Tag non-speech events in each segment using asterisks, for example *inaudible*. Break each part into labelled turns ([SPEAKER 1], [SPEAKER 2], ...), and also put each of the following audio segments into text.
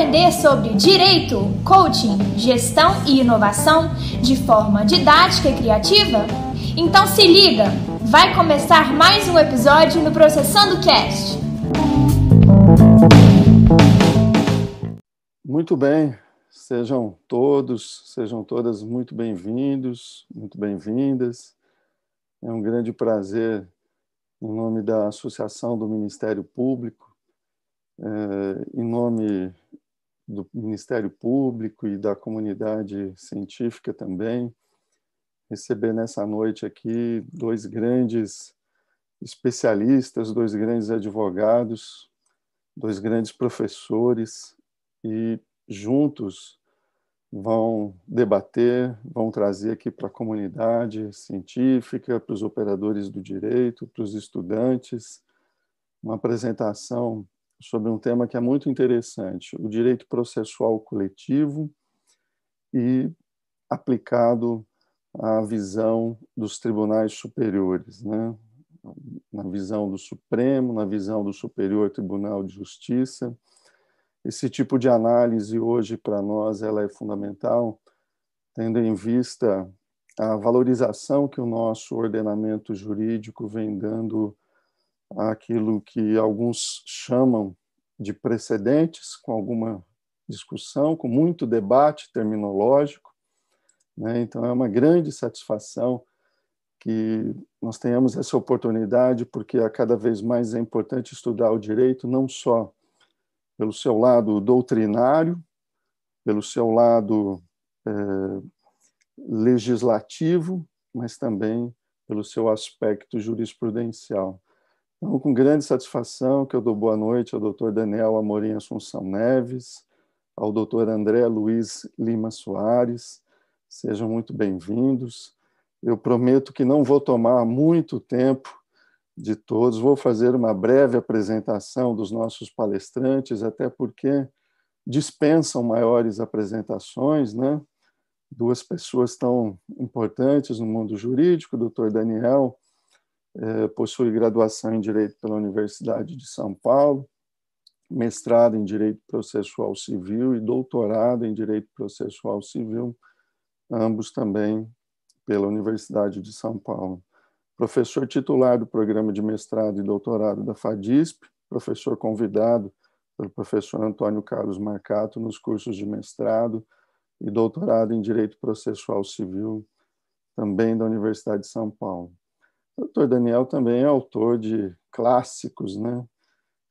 [SPEAKER 1] aprender sobre direito, coaching, gestão e inovação de forma didática e criativa? Então se liga, vai começar mais um episódio no Processando Cast.
[SPEAKER 2] Muito bem, sejam todos, sejam todas muito bem-vindos, muito bem-vindas. É um grande prazer, em nome da Associação do Ministério Público, é, em nome do Ministério Público e da comunidade científica também, receber nessa noite aqui dois grandes especialistas, dois grandes advogados, dois grandes professores e juntos vão debater, vão trazer aqui para a comunidade científica, para os operadores do direito, para os estudantes, uma apresentação sobre um tema que é muito interessante, o direito processual coletivo e aplicado à visão dos tribunais superiores, né? na visão do Supremo, na visão do Superior Tribunal de Justiça. Esse tipo de análise hoje para nós ela é fundamental, tendo em vista a valorização que o nosso ordenamento jurídico vem dando aquilo que alguns chamam de precedentes, com alguma discussão, com muito debate terminológico. Né? Então, é uma grande satisfação que nós tenhamos essa oportunidade, porque a cada vez mais é importante estudar o direito, não só pelo seu lado doutrinário, pelo seu lado é, legislativo, mas também pelo seu aspecto jurisprudencial. Então, com grande satisfação que eu dou boa noite ao doutor Daniel Amorim Assunção Neves, ao doutor André Luiz Lima Soares. Sejam muito bem-vindos. Eu prometo que não vou tomar muito tempo de todos, vou fazer uma breve apresentação dos nossos palestrantes, até porque dispensam maiores apresentações, né? Duas pessoas tão importantes no mundo jurídico, o doutor Daniel possui graduação em Direito pela Universidade de São Paulo, mestrado em Direito Processual Civil e doutorado em Direito Processual Civil, ambos também pela Universidade de São Paulo. Professor titular do programa de mestrado e doutorado da FADISP, professor convidado pelo professor Antônio Carlos Marcato nos cursos de mestrado e doutorado em Direito Processual Civil, também da Universidade de São Paulo. O doutor Daniel também é autor de clássicos né,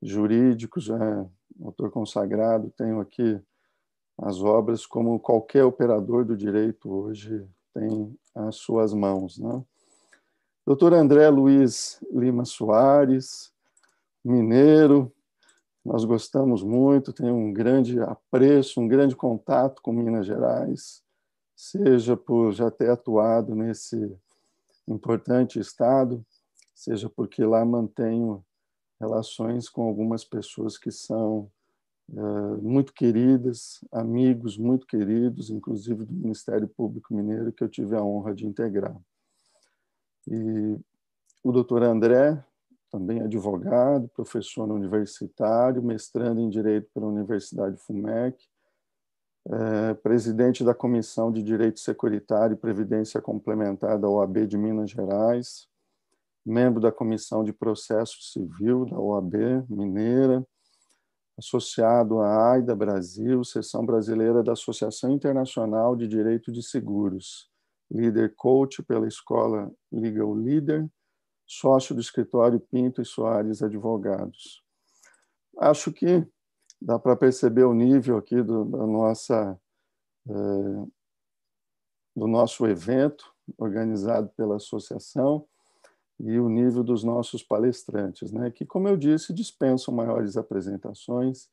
[SPEAKER 2] jurídicos, é autor consagrado. Tenho aqui as obras como qualquer operador do direito hoje tem às suas mãos. Né? Doutor André Luiz Lima Soares, mineiro, nós gostamos muito, tem um grande apreço, um grande contato com Minas Gerais, seja por já ter atuado nesse importante estado, seja porque lá mantenho relações com algumas pessoas que são uh, muito queridas, amigos muito queridos, inclusive do Ministério Público Mineiro, que eu tive a honra de integrar. E o doutor André, também advogado, professor universitário, mestrando em Direito pela Universidade FUMEC, é, presidente da Comissão de Direito Securitário e Previdência Complementar da OAB de Minas Gerais, membro da Comissão de Processo Civil da OAB Mineira, associado à AIDA Brasil, seção brasileira da Associação Internacional de Direito de Seguros, líder coach pela Escola Legal Leader, sócio do escritório Pinto e Soares Advogados. Acho que dá para perceber o nível aqui do, da nossa, é, do nosso evento organizado pela associação e o nível dos nossos palestrantes, né? que, como eu disse, dispensam maiores apresentações.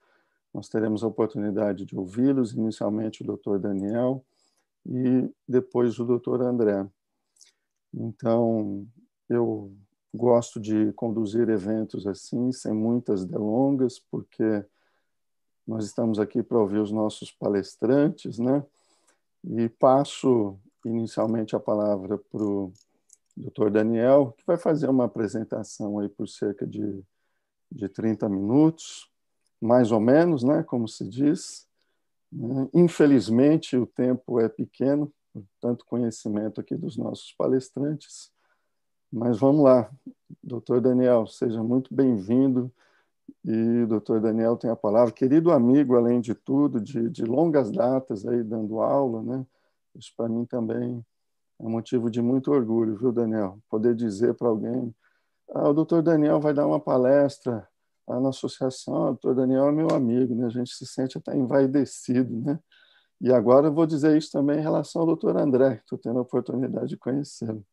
[SPEAKER 2] Nós teremos a oportunidade de ouvi-los, inicialmente o doutor Daniel e depois o doutor André. Então, eu gosto de conduzir eventos assim, sem muitas delongas, porque nós estamos aqui para ouvir os nossos palestrantes, né? E passo inicialmente a palavra para o Dr. Daniel, que vai fazer uma apresentação aí por cerca de, de 30 minutos. mais ou menos, né, como se diz. Né? Infelizmente, o tempo é pequeno, tanto conhecimento aqui dos nossos palestrantes. Mas vamos lá, doutor Daniel, seja muito bem-vindo. E doutor Daniel tem a palavra. Querido amigo, além de tudo, de, de longas datas aí dando aula, né? Isso para mim também é motivo de muito orgulho, viu, Daniel? Poder dizer para alguém: ah, o doutor Daniel vai dar uma palestra lá na associação, o doutor Daniel é meu amigo, né? A gente se sente até envaidecido, né? E agora eu vou dizer isso também em relação ao doutor André, que estou tendo a oportunidade de conhecê-lo.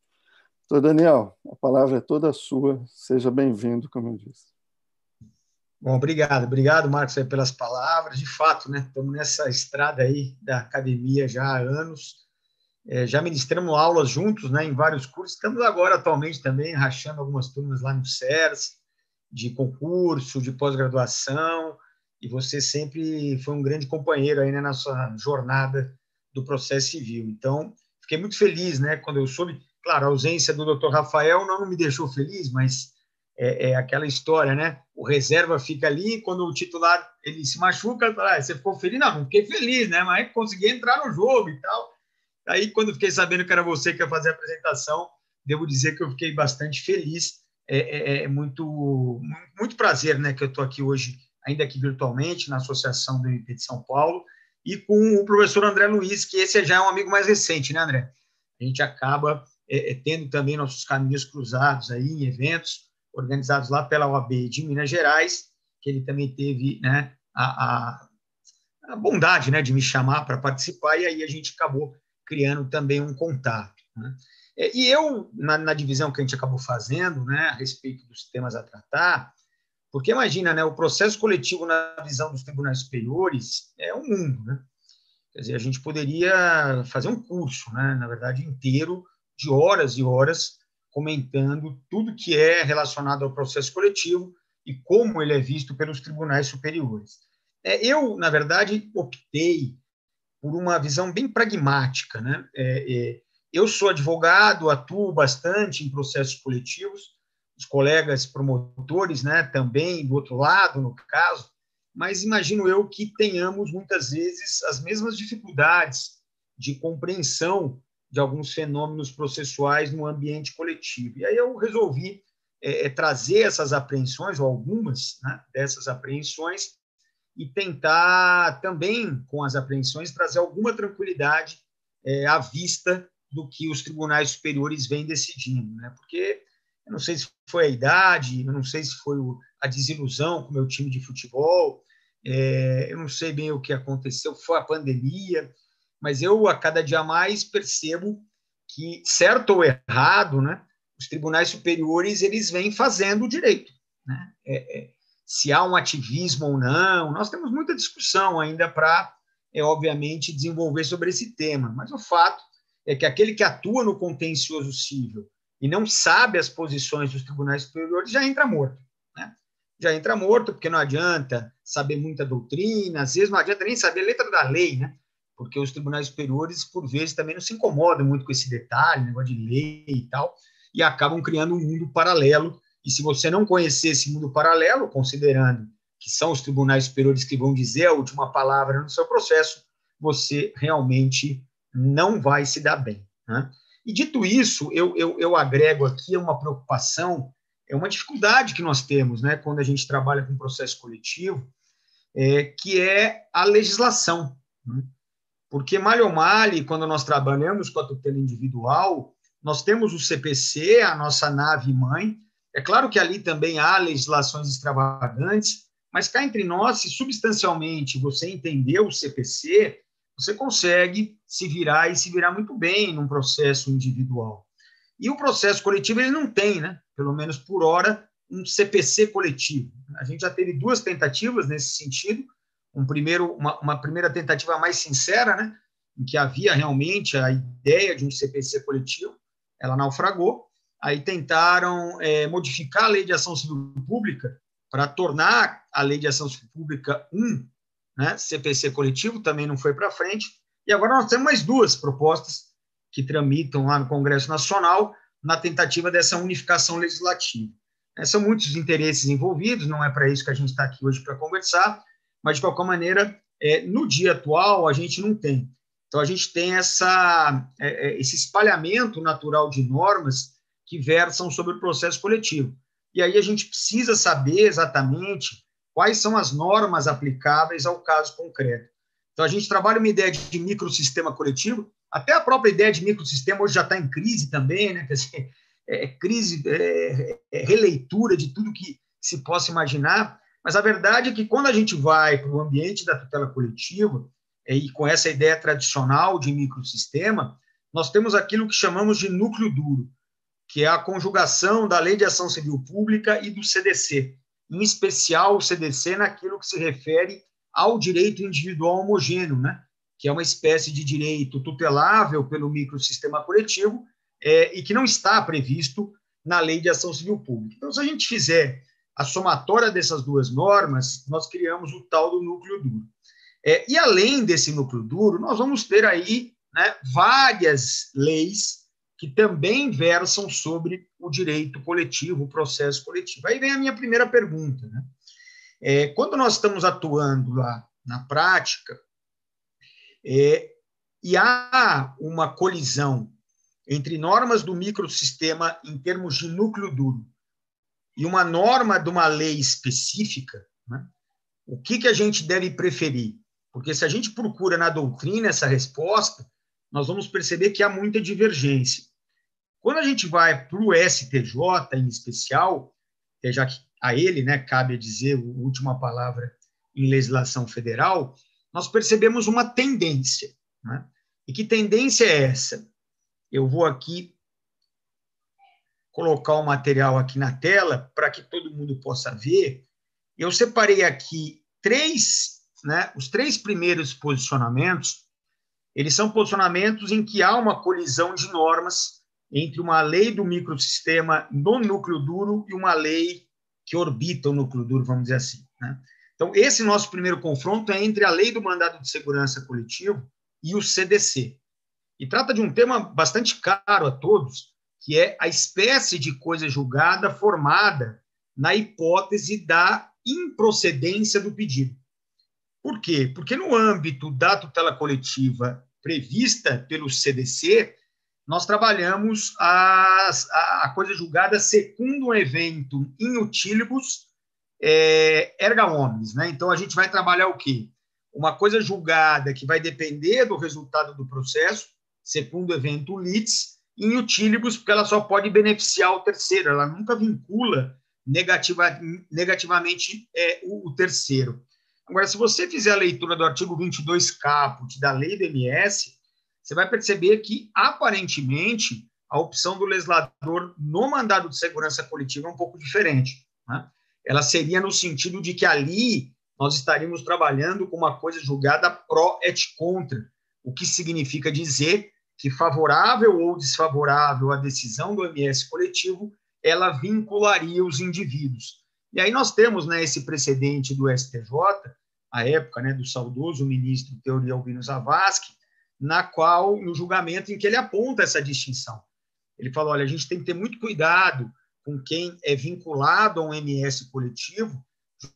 [SPEAKER 2] Doutor Daniel, a palavra é toda sua, seja bem-vindo, como eu disse.
[SPEAKER 3] Bom, obrigado, obrigado, Marcos, pelas palavras. De fato, né, estamos nessa estrada aí da academia já há anos, é, já ministramos aulas juntos, né, em vários cursos. Estamos agora, atualmente, também rachando algumas turmas lá no CERS, de concurso, de pós-graduação, e você sempre foi um grande companheiro aí né, na sua jornada do processo civil. Então, fiquei muito feliz, né, quando eu soube. Claro, a ausência do Dr. Rafael não me deixou feliz, mas é, é, aquela história, né? O reserva fica ali, quando o titular ele se machuca, ah, você ficou feliz? Não, não fiquei feliz, né? Mas consegui entrar no jogo e tal. Aí, quando fiquei sabendo que era você que ia fazer a apresentação, devo dizer que eu fiquei bastante feliz. É, é, é muito, muito prazer, né? Que eu estou aqui hoje, ainda aqui virtualmente, na Associação do MP de São Paulo, e com o professor André Luiz, que esse já é um amigo mais recente, né, André? A gente acaba é, é tendo também nossos caminhos cruzados aí em eventos organizados lá pela OAB de Minas Gerais, que ele também teve né, a, a, a bondade né, de me chamar para participar, e aí a gente acabou criando também um contato. Né? É, e eu, na, na, divisão que a gente acabou fazendo, né, a respeito dos temas a tratar, porque imagina, né, o processo coletivo na visão dos tribunais superiores é um mundo, né? Quer dizer, a gente poderia fazer um curso, né, na verdade, inteiro, de horas e horas, comentando tudo que é relacionado ao processo coletivo e como ele é visto pelos tribunais superiores. É, eu, na verdade, optei por uma visão bem pragmática. Né? É, é, eu sou advogado, atuo bastante em processos coletivos, os colegas promotores né, também, do outro lado, no caso, mas imagino eu que tenhamos muitas vezes as mesmas dificuldades de compreensão de alguns fenômenos processuais no ambiente coletivo. E aí eu resolvi é, é, trazer essas apreensões, ou algumas né, dessas apreensões, e tentar também, com as apreensões, trazer alguma tranquilidade é, à vista do que os tribunais superiores vêm decidindo. Né? Porque eu não sei se foi a idade, eu não sei se foi a desilusão com o meu time de futebol, é, eu não sei bem o que aconteceu, foi a pandemia, mas eu a cada dia mais percebo que certo ou errado, né, os tribunais superiores eles vêm fazendo o direito, né? É, é, se há um ativismo ou não, nós temos muita discussão ainda para, é, obviamente, desenvolver sobre esse tema, mas o fato é que aquele que atua no contencioso civil e não sabe as posições dos tribunais superiores já entra morto. Né? Já entra morto, porque não adianta saber muita doutrina, às vezes não adianta nem saber a letra da lei, né? Porque os tribunais superiores, por vezes, também não se incomodam muito com esse detalhe, negócio de lei e tal, e acabam criando um mundo paralelo. E se você não conhecer esse mundo paralelo, considerando que são os tribunais superiores que vão dizer a última palavra no seu processo, você realmente não vai se dar bem. Né? E dito isso, eu, eu, eu agrego aqui uma preocupação, é uma dificuldade que nós temos né, quando a gente trabalha com processo coletivo, é, que é a legislação. Né? Porque, malho male, quando nós trabalhamos com a tutela individual, nós temos o CPC, a nossa nave mãe. É claro que ali também há legislações extravagantes, mas cá entre nós, se substancialmente você entender o CPC, você consegue se virar e se virar muito bem num processo individual. E o processo coletivo ele não tem, né? Pelo menos por hora, um CPC coletivo. A gente já teve duas tentativas nesse sentido, um primeiro, uma, uma, primeira tentativa mais sincera, né, em que havia realmente a ideia de um CPC coletivo, ela naufragou. Aí tentaram é, modificar a lei de ação civil pública para tornar a lei de ação civil pública um né, CPC coletivo, também não foi para frente. E agora nós temos mais duas propostas que tramitam lá no Congresso Nacional na tentativa dessa unificação legislativa. É, são muitos interesses envolvidos, não é para isso que a gente está aqui hoje para conversar, mas de qualquer maneira, é, no dia atual, a gente não tem. Então, a gente tem essa, é, é, esse espalhamento natural de normas que versam sobre o processo coletivo. E aí a gente precisa saber exatamente quais são as normas aplicáveis ao caso concreto. Então, a gente trabalha uma ideia de microsistema coletivo, até a própria ideia de microsistema hoje já está em crise também, né? Quer dizer, é, crise, é, é, releitura de tudo que se possa imaginar, mas a verdade é que quando a gente vai para o ambiente da tutela coletiva, é, e com essa ideia tradicional de microsistema, nós temos aquilo que chamamos de núcleo duro, que é a conjugação da Lei de Ação Civil Pública e do CDC, em especial o CDC naquilo que se refere ao direito individual homogêneo, né? que é uma espécie de direito tutelável pelo microsistema coletivo é, e que não está previsto na Lei de Ação Civil Pública. Então, se a gente fizer a somatória dessas duas normas, nós criamos o tal do núcleo duro. É, e além desse núcleo duro, nós vamos ter aí né, várias leis que também versam sobre o direito coletivo, o processo coletivo. Aí vem a minha primeira pergunta. Né? É, quando nós estamos atuando lá na prática, é, e há uma colisão entre normas do microsistema em termos de núcleo duro e uma norma de uma lei específica, né? o que, que a gente deve preferir? Porque se a gente procura na doutrina essa resposta, nós vamos perceber que há muita divergência. Quando a gente vai para o STJ, em especial, é já que a ele né, cabe dizer a última palavra em legislação federal, nós percebemos uma tendência. Né? E que tendência é essa? Eu vou aqui colocar o material aqui na tela para que todo mundo possa ver. Eu separei aqui três, né, os três primeiros posicionamentos, eles são posicionamentos em que há uma colisão de normas entre uma lei do microsistema no núcleo duro e uma lei que orbita o núcleo duro, vamos dizer assim. Né? Então, esse nosso primeiro confronto é entre a lei do mandado de segurança coletivo e o CDC. E trata de um tema bastante caro a todos, que é a espécie de coisa julgada formada na hipótese da improcedência do pedido. Por quê? Porque no âmbito da tutela coletiva prevista pelo CDC, nós trabalhamos a, a, coisa julgada segundo um evento in utilibus é, erga omnes. Né? Então, a gente vai trabalhar o quê? Uma coisa julgada que vai depender do resultado do processo, segundo o evento litis, em utilibus, porque ela só pode beneficiar o terceiro, ela nunca vincula negativa, negativamente é, o, o, terceiro. Agora, se você fizer a leitura do artigo 22 caput da lei do MS, você vai perceber que, aparentemente, a opção do legislador no mandado de segurança coletiva é um pouco diferente. Né? Ela seria no sentido de que ali nós estaríamos trabalhando com uma coisa julgada pró et contra, o que significa dizer que favorável ou desfavorável à decisão do MS coletivo, ela vincularia os indivíduos. E aí nós temos né, esse precedente do STJ, a época né, do saudoso ministro Teori Albino Zavascki, na qual, no julgamento em que ele aponta essa distinção. Ele falou, olha, a gente tem que ter muito cuidado com quem é vinculado a um MS coletivo,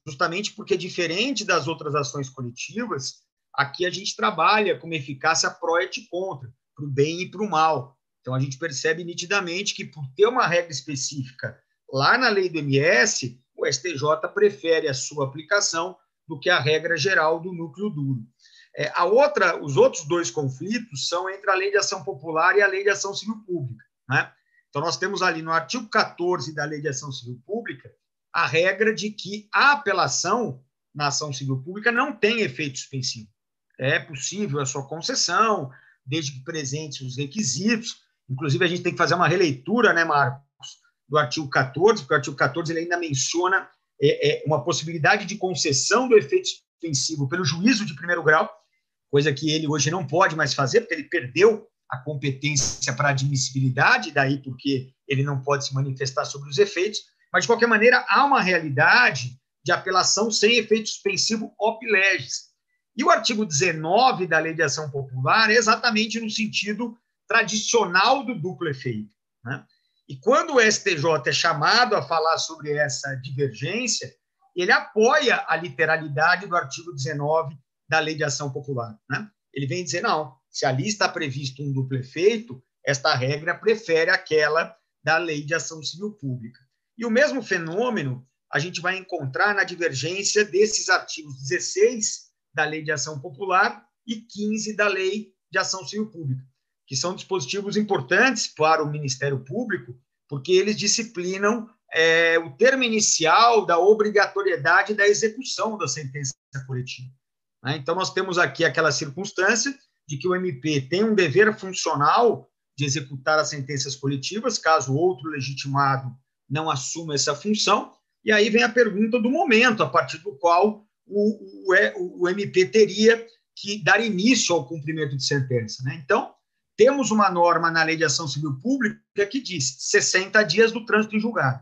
[SPEAKER 3] justamente porque, diferente das outras ações coletivas, aqui a gente trabalha com eficácia pró et contra para o bem e para o mal. Então, a gente percebe nitidamente que, por ter uma regra específica lá na lei do MS, o STJ prefere a sua aplicação do que a regra geral do núcleo duro. É, a outra, os outros dois conflitos são entre a lei de ação popular e a lei de ação civil pública. Né? Então, nós temos ali no artigo 14 da lei de ação civil pública a regra de que a apelação na ação civil pública não tem efeito suspensivo. É possível a sua concessão, desde que presente os requisitos. Inclusive, a gente tem que fazer uma releitura, né, Marcos, do artigo 14, porque o artigo 14 ele ainda menciona é, é, uma possibilidade de concessão do efeito suspensivo pelo juízo de primeiro grau, coisa que ele hoje não pode mais fazer, porque ele perdeu a competência para admissibilidade, daí porque ele não pode se manifestar sobre os efeitos, mas, de qualquer maneira, há uma realidade de apelação sem efeito suspensivo op legis, e o artigo 19 da Lei de Ação Popular é exatamente no sentido tradicional do duplo efeito. Né? E quando o STJ é chamado a falar sobre essa divergência, ele apoia a literalidade do artigo 19 da Lei de Ação Popular. Né? Ele vem dizer, não, se ali está previsto um duplo efeito, esta regra prefere aquela da Lei de Ação Civil Pública. E o mesmo fenômeno a gente vai encontrar na divergência desses artigos 16 da Lei de Ação Popular e 15 da Lei de Ação Civil Pública que são dispositivos importantes para o Ministério Público, porque eles disciplinam é, o termo inicial da obrigatoriedade da execução da sentença coletiva. Né? Então, nós temos aqui aquela circunstância de que o MP tem um dever funcional de executar as sentenças coletivas, caso outro legitimado não assuma essa função, e aí vem a pergunta do momento, a partir do qual o, o, o MP teria que dar início ao cumprimento de sentença. Né? Então, temos uma norma na Lei de Ação Civil Pública que diz 60 dias do trânsito em julgado.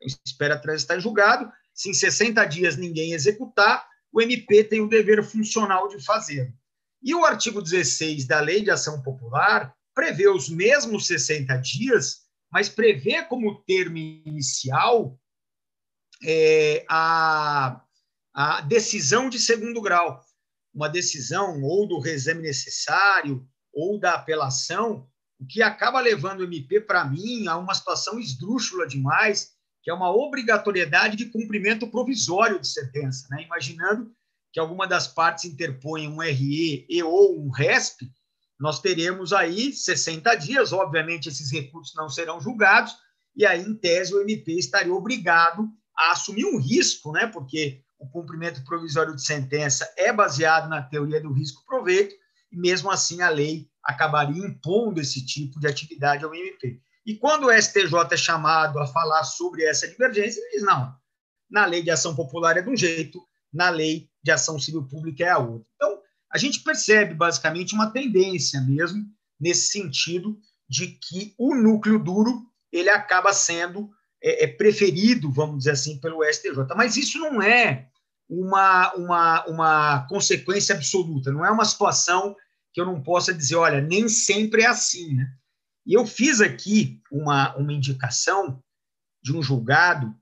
[SPEAKER 3] Então, espera transitar em julgado. Se em 60 dias ninguém executar, o MP tem o dever funcional de fazer. E o artigo 16 da Lei de Ação Popular prevê os mesmos 60 dias, mas prevê como termo inicial é, a, a decisão de segundo grau. Uma decisão ou do reexame necessário, ou da apelação, o que acaba levando o MP, para mim, a uma situação esdrúxula demais, que é uma obrigatoriedade de cumprimento provisório de sentença. Né? Imaginando que alguma das partes interpõe um RE e ou um RESP, nós teremos aí 60 dias, obviamente esses recursos não serão julgados, e aí, em tese, o MP estaria obrigado a assumir um risco, né? porque o cumprimento provisório de sentença é baseado na teoria do risco-proveito, e mesmo assim a lei acabaria impondo esse tipo de atividade ao MP. E quando o STJ é chamado a falar sobre essa divergência, ele diz: não, na lei de ação popular é de um jeito, na lei de ação civil pública é a outra. Então, a gente percebe basicamente uma tendência mesmo nesse sentido de que o núcleo duro ele acaba sendo é, é preferido, vamos dizer assim, pelo STJ. Mas isso não é uma, uma, uma consequência absoluta, não é uma situação que eu não possa dizer, olha, nem sempre é assim. Né? E eu fiz aqui uma, uma indicação de um julgado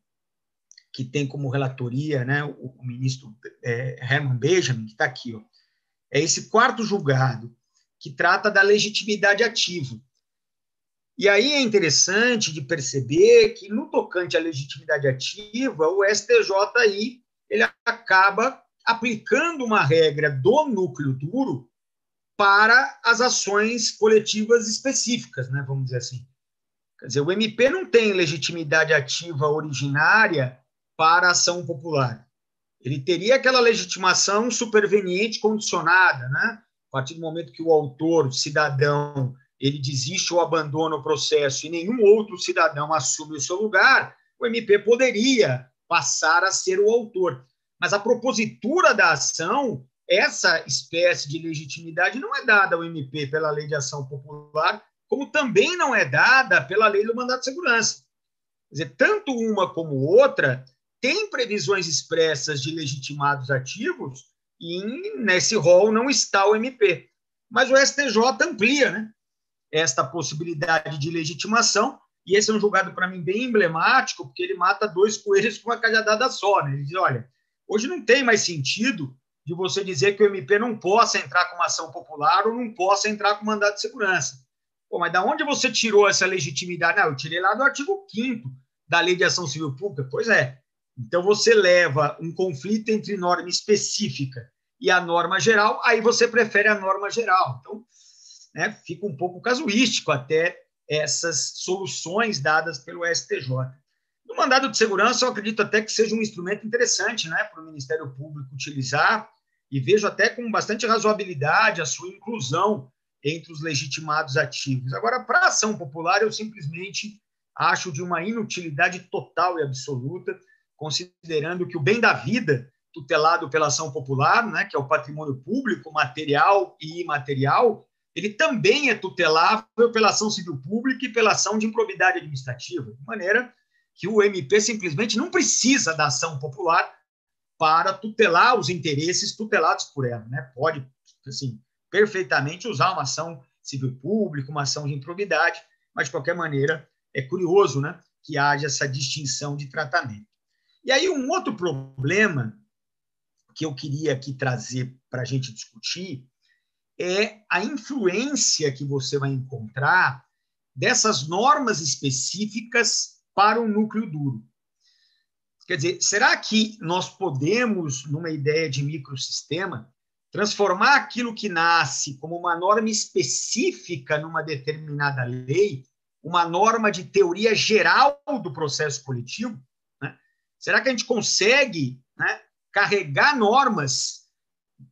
[SPEAKER 3] que tem como relatoria né, o, o ministro é, Herman Benjamin, que está aqui. Ó. É esse quarto julgado que trata da legitimidade ativa. E aí é interessante de perceber que, no tocante à legitimidade ativa, o STJ aí ele acaba aplicando uma regra do núcleo duro para as ações coletivas específicas, né, vamos dizer assim. Quer dizer, o MP não tem legitimidade ativa originária para a ação popular. Ele teria aquela legitimação superveniente condicionada, né? A partir do momento que o autor, o cidadão, ele desiste ou abandona o processo e nenhum outro cidadão assume o seu lugar, o MP poderia passar a ser o autor. Mas a propositura da ação, essa espécie de legitimidade não é dada ao MP pela Lei de Ação Popular, como também não é dada pela Lei do Mandato de Segurança. Quer dizer, tanto uma como outra tem previsões expressas de legitimados ativos e nesse rol não está o MP. Mas o STJ amplia né, esta possibilidade de legitimação e esse é um julgado, para mim, bem emblemático, porque ele mata dois coelhos com uma cajadada só. Né? Ele diz: olha, hoje não tem mais sentido de você dizer que o MP não possa entrar com uma ação popular ou não possa entrar com mandato de segurança. Pô, mas da onde você tirou essa legitimidade? Não, eu tirei lá do artigo 5 da Lei de Ação Civil Pública. Pois é. Então você leva um conflito entre norma específica e a norma geral, aí você prefere a norma geral. Então, né, fica um pouco casuístico até essas soluções dadas pelo STJ. No mandado de segurança, eu acredito até que seja um instrumento interessante né, para o Ministério Público utilizar, e vejo até com bastante razoabilidade a sua inclusão entre os legitimados ativos. Agora, para ação popular, eu simplesmente acho de uma inutilidade total e absoluta, considerando que o bem da vida, tutelado pela ação popular, né, que é o patrimônio público, material e imaterial, ele também é tutelável pela ação civil pública e pela ação de improbidade administrativa, de maneira que o MP simplesmente não precisa da ação popular para tutelar os interesses tutelados por ela, né? Pode, assim, perfeitamente usar uma ação civil pública, uma ação de improbidade, mas de qualquer maneira é curioso né, que haja essa distinção de tratamento. E aí, um outro problema que eu queria aqui trazer para a gente discutir é a influência que você vai encontrar dessas normas específicas para o núcleo duro. Quer dizer, será que nós podemos, numa ideia de microsistema, transformar aquilo que nasce como uma norma específica numa determinada lei, uma norma de teoria geral do processo coletivo? Né? Será que a gente consegue né, carregar normas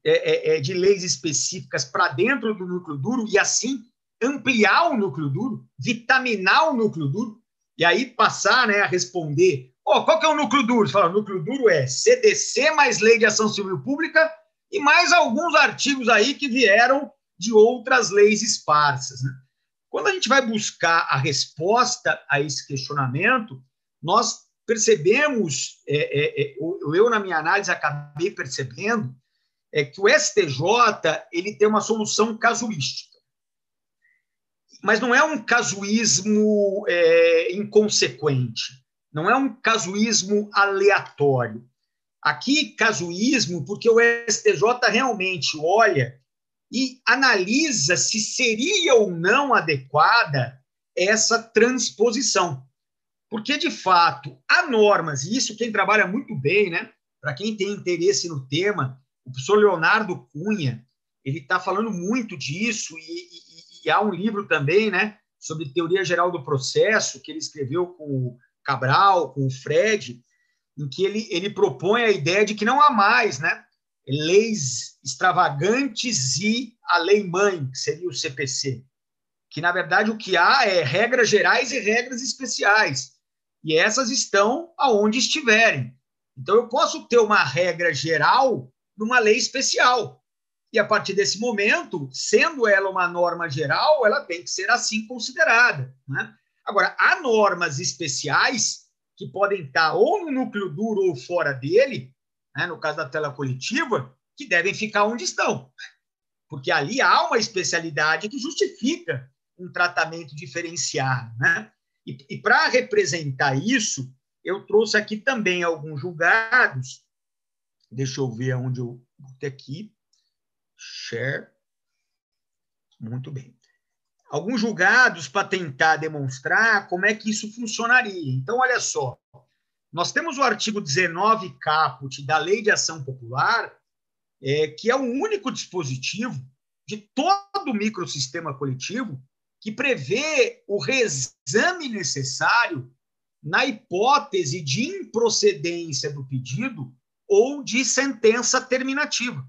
[SPEAKER 3] é, é, é de leis específicas para dentro do núcleo duro e assim ampliar o núcleo duro, vitaminar o núcleo duro, e aí passar né, a responder Oh, qual que é o núcleo duro? Você fala, núcleo duro é CDC mais Lei de Ação Civil Pública e mais alguns artigos aí que vieram de outras leis esparsas. Né? Quando a gente vai buscar a resposta a esse questionamento, nós percebemos, é, é, é, eu na minha análise acabei percebendo, é que o STJ ele tem uma solução casuística. Mas não é um casuísmo é, inconsequente não é um casuísmo aleatório. Aqui, casuísmo, porque o STJ realmente olha e analisa se seria ou não adequada essa transposição. Porque, de fato, há normas, e isso quem trabalha muito bem, né? Para quem tem interesse no tema, o professor Leonardo Cunha, ele está falando muito disso, e, e, e, há um livro também, né? Sobre teoria geral do processo, que ele escreveu com Cabral, com o Fred, em que ele, ele propõe a ideia de que não há mais né, leis extravagantes e a lei mãe, que seria o CPC. Que, na verdade, o que há é regras gerais e regras especiais. E essas estão aonde estiverem. Então, eu posso ter uma regra geral numa lei especial. E, a partir desse momento, sendo ela uma norma geral, ela tem que ser assim considerada. Né? Agora, há normas especiais que podem estar ou no núcleo duro ou fora dele, né, no caso da tela coletiva, que devem ficar onde estão. Porque ali há uma especialidade que justifica um tratamento diferenciado. Né? E, e para representar isso, eu trouxe aqui também alguns julgados. Deixa eu ver onde eu botei aqui. Share. Muito bem alguns julgados para tentar demonstrar como é que isso funcionaria. Então, olha só, nós temos o artigo 19 caput da Lei de Ação Popular, é, que é o único dispositivo de todo o microsistema coletivo que prevê o reexame necessário na hipótese de improcedência do pedido ou de sentença terminativa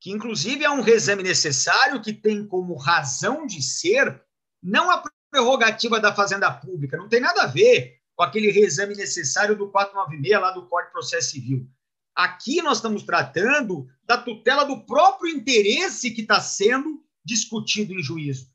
[SPEAKER 3] que inclusive é um reexame necessário que tem como razão de ser não a prerrogativa da Fazenda Pública, não tem nada a ver com aquele reexame necessário do 496 lá do Código de Processo Civil. Aqui nós estamos tratando da tutela do próprio interesse que está sendo discutido em juízo.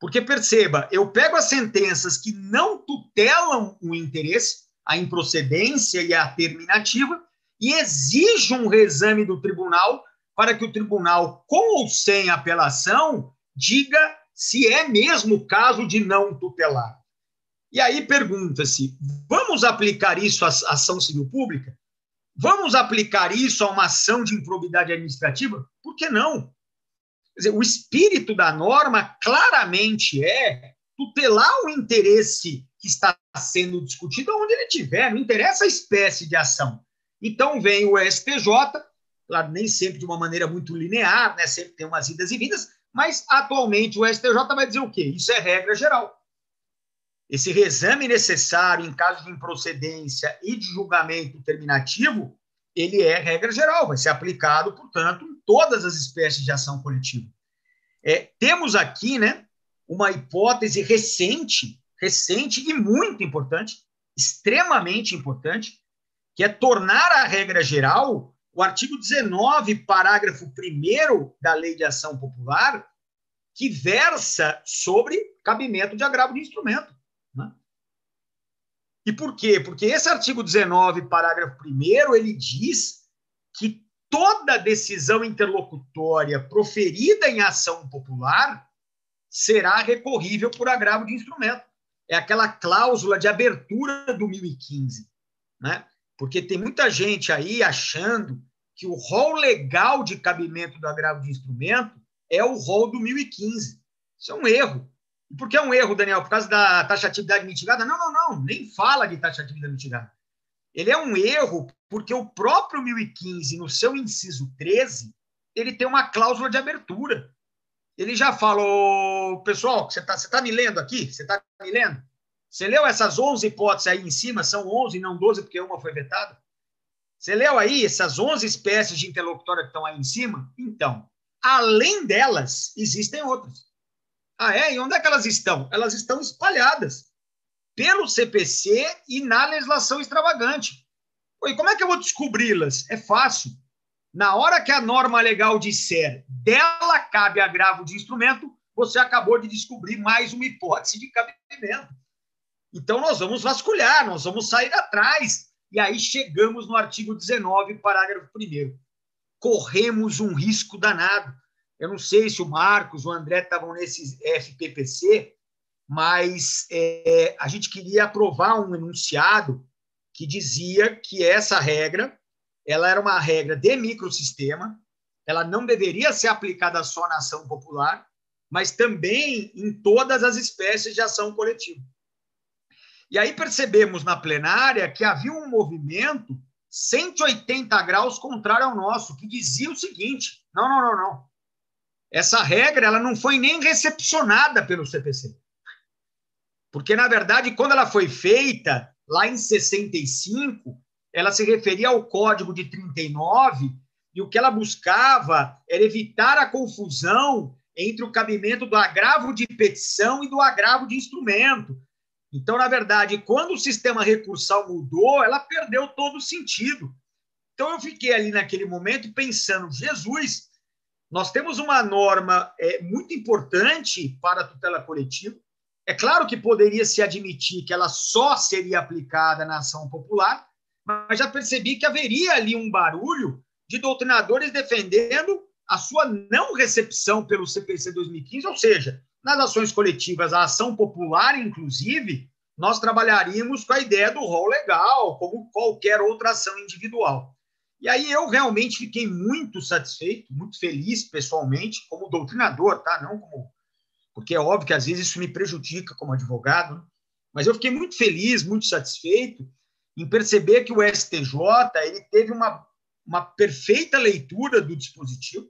[SPEAKER 3] Porque perceba, eu pego as sentenças que não tutelam o interesse, a improcedência e a terminativa, e exijo um reexame do tribunal para que o tribunal, com ou sem apelação, diga se é mesmo caso de não tutelar. E aí pergunta-se: vamos aplicar isso à ação civil pública? Vamos aplicar isso a uma ação de improbidade administrativa? Por que não? Quer dizer, o espírito da norma claramente é tutelar o interesse que está sendo discutido onde ele estiver, não interessa a espécie de ação. Então vem o STJ claro, nem sempre de uma maneira muito linear, né? sempre tem umas idas e vindas, mas atualmente o STJ vai dizer o quê? Isso é regra geral. Esse reexame necessário em caso de improcedência e de julgamento terminativo, ele é regra geral, vai ser aplicado, portanto, em todas as espécies de ação coletiva. É, temos aqui né, uma hipótese recente, recente e muito importante, extremamente importante, que é tornar a regra geral o artigo 19, parágrafo 1 da Lei de Ação Popular, que versa sobre cabimento de agravo de instrumento. Né? E por quê? Porque esse artigo 19, parágrafo 1, ele diz que toda decisão interlocutória proferida em ação popular será recorrível por agravo de instrumento. é aquela cláusula de abertura do 1015, né? Porque tem muita gente aí achando que o rol legal de cabimento do agravo de instrumento é o rol do 1015. Isso é um erro. E por que é um erro, Daniel? Por causa da taxatividade mitigada? Não, não, não. Nem fala de taxatividade mitigada. Ele é um erro porque o próprio 1015, no seu inciso 13, ele tem uma cláusula de abertura. Ele já falou, pessoal, você está tá me lendo aqui? Você está me lendo? Você leu essas 11 hipóteses aí em cima? São 11 não 12, porque uma foi vetada? Você leu aí essas 11 espécies de interlocutória que estão aí em cima? Então, além delas, existem outras. Ah, é? E onde é que elas estão? Elas estão espalhadas pelo CPC e na legislação extravagante. E como é que eu vou descobri-las? É fácil. Na hora que a norma legal disser dela cabe agravo de instrumento, você acabou de descobrir mais uma hipótese de cabimento. Então, nós vamos vasculhar, nós vamos sair atrás. E aí chegamos no artigo 19, parágrafo 1. Corremos um risco danado. Eu não sei se o Marcos, o André estavam nesse FPPC, mas é, a gente queria aprovar um enunciado que dizia que essa regra ela era uma regra de microsistema, ela não deveria ser aplicada só na ação popular, mas também em todas as espécies de ação coletiva. E aí percebemos na plenária que havia um movimento 180 graus contrário ao nosso, que dizia o seguinte: não, não, não, não. Essa regra ela não foi nem recepcionada pelo CPC. Porque, na verdade, quando ela foi feita, lá em 65, ela se referia ao Código de 39 e o que ela buscava era evitar a confusão entre o cabimento do agravo de petição e do agravo de instrumento. Então, na verdade, quando o sistema recursal mudou, ela perdeu todo o sentido. Então, eu fiquei ali naquele momento pensando: Jesus, nós temos uma norma é, muito importante para a tutela coletiva. É claro que poderia se admitir que ela só seria aplicada na ação popular, mas já percebi que haveria ali um barulho de doutrinadores defendendo a sua não recepção pelo CPC 2015, ou seja, nas ações coletivas, a ação popular, inclusive, nós trabalharíamos com a ideia do rol legal, como qualquer outra ação individual. E aí eu realmente fiquei muito satisfeito, muito feliz pessoalmente, como doutrinador, tá? Não como. Porque é óbvio que às vezes isso me prejudica como advogado, né? mas eu fiquei muito feliz, muito satisfeito em perceber que o STJ ele teve uma, uma perfeita leitura do dispositivo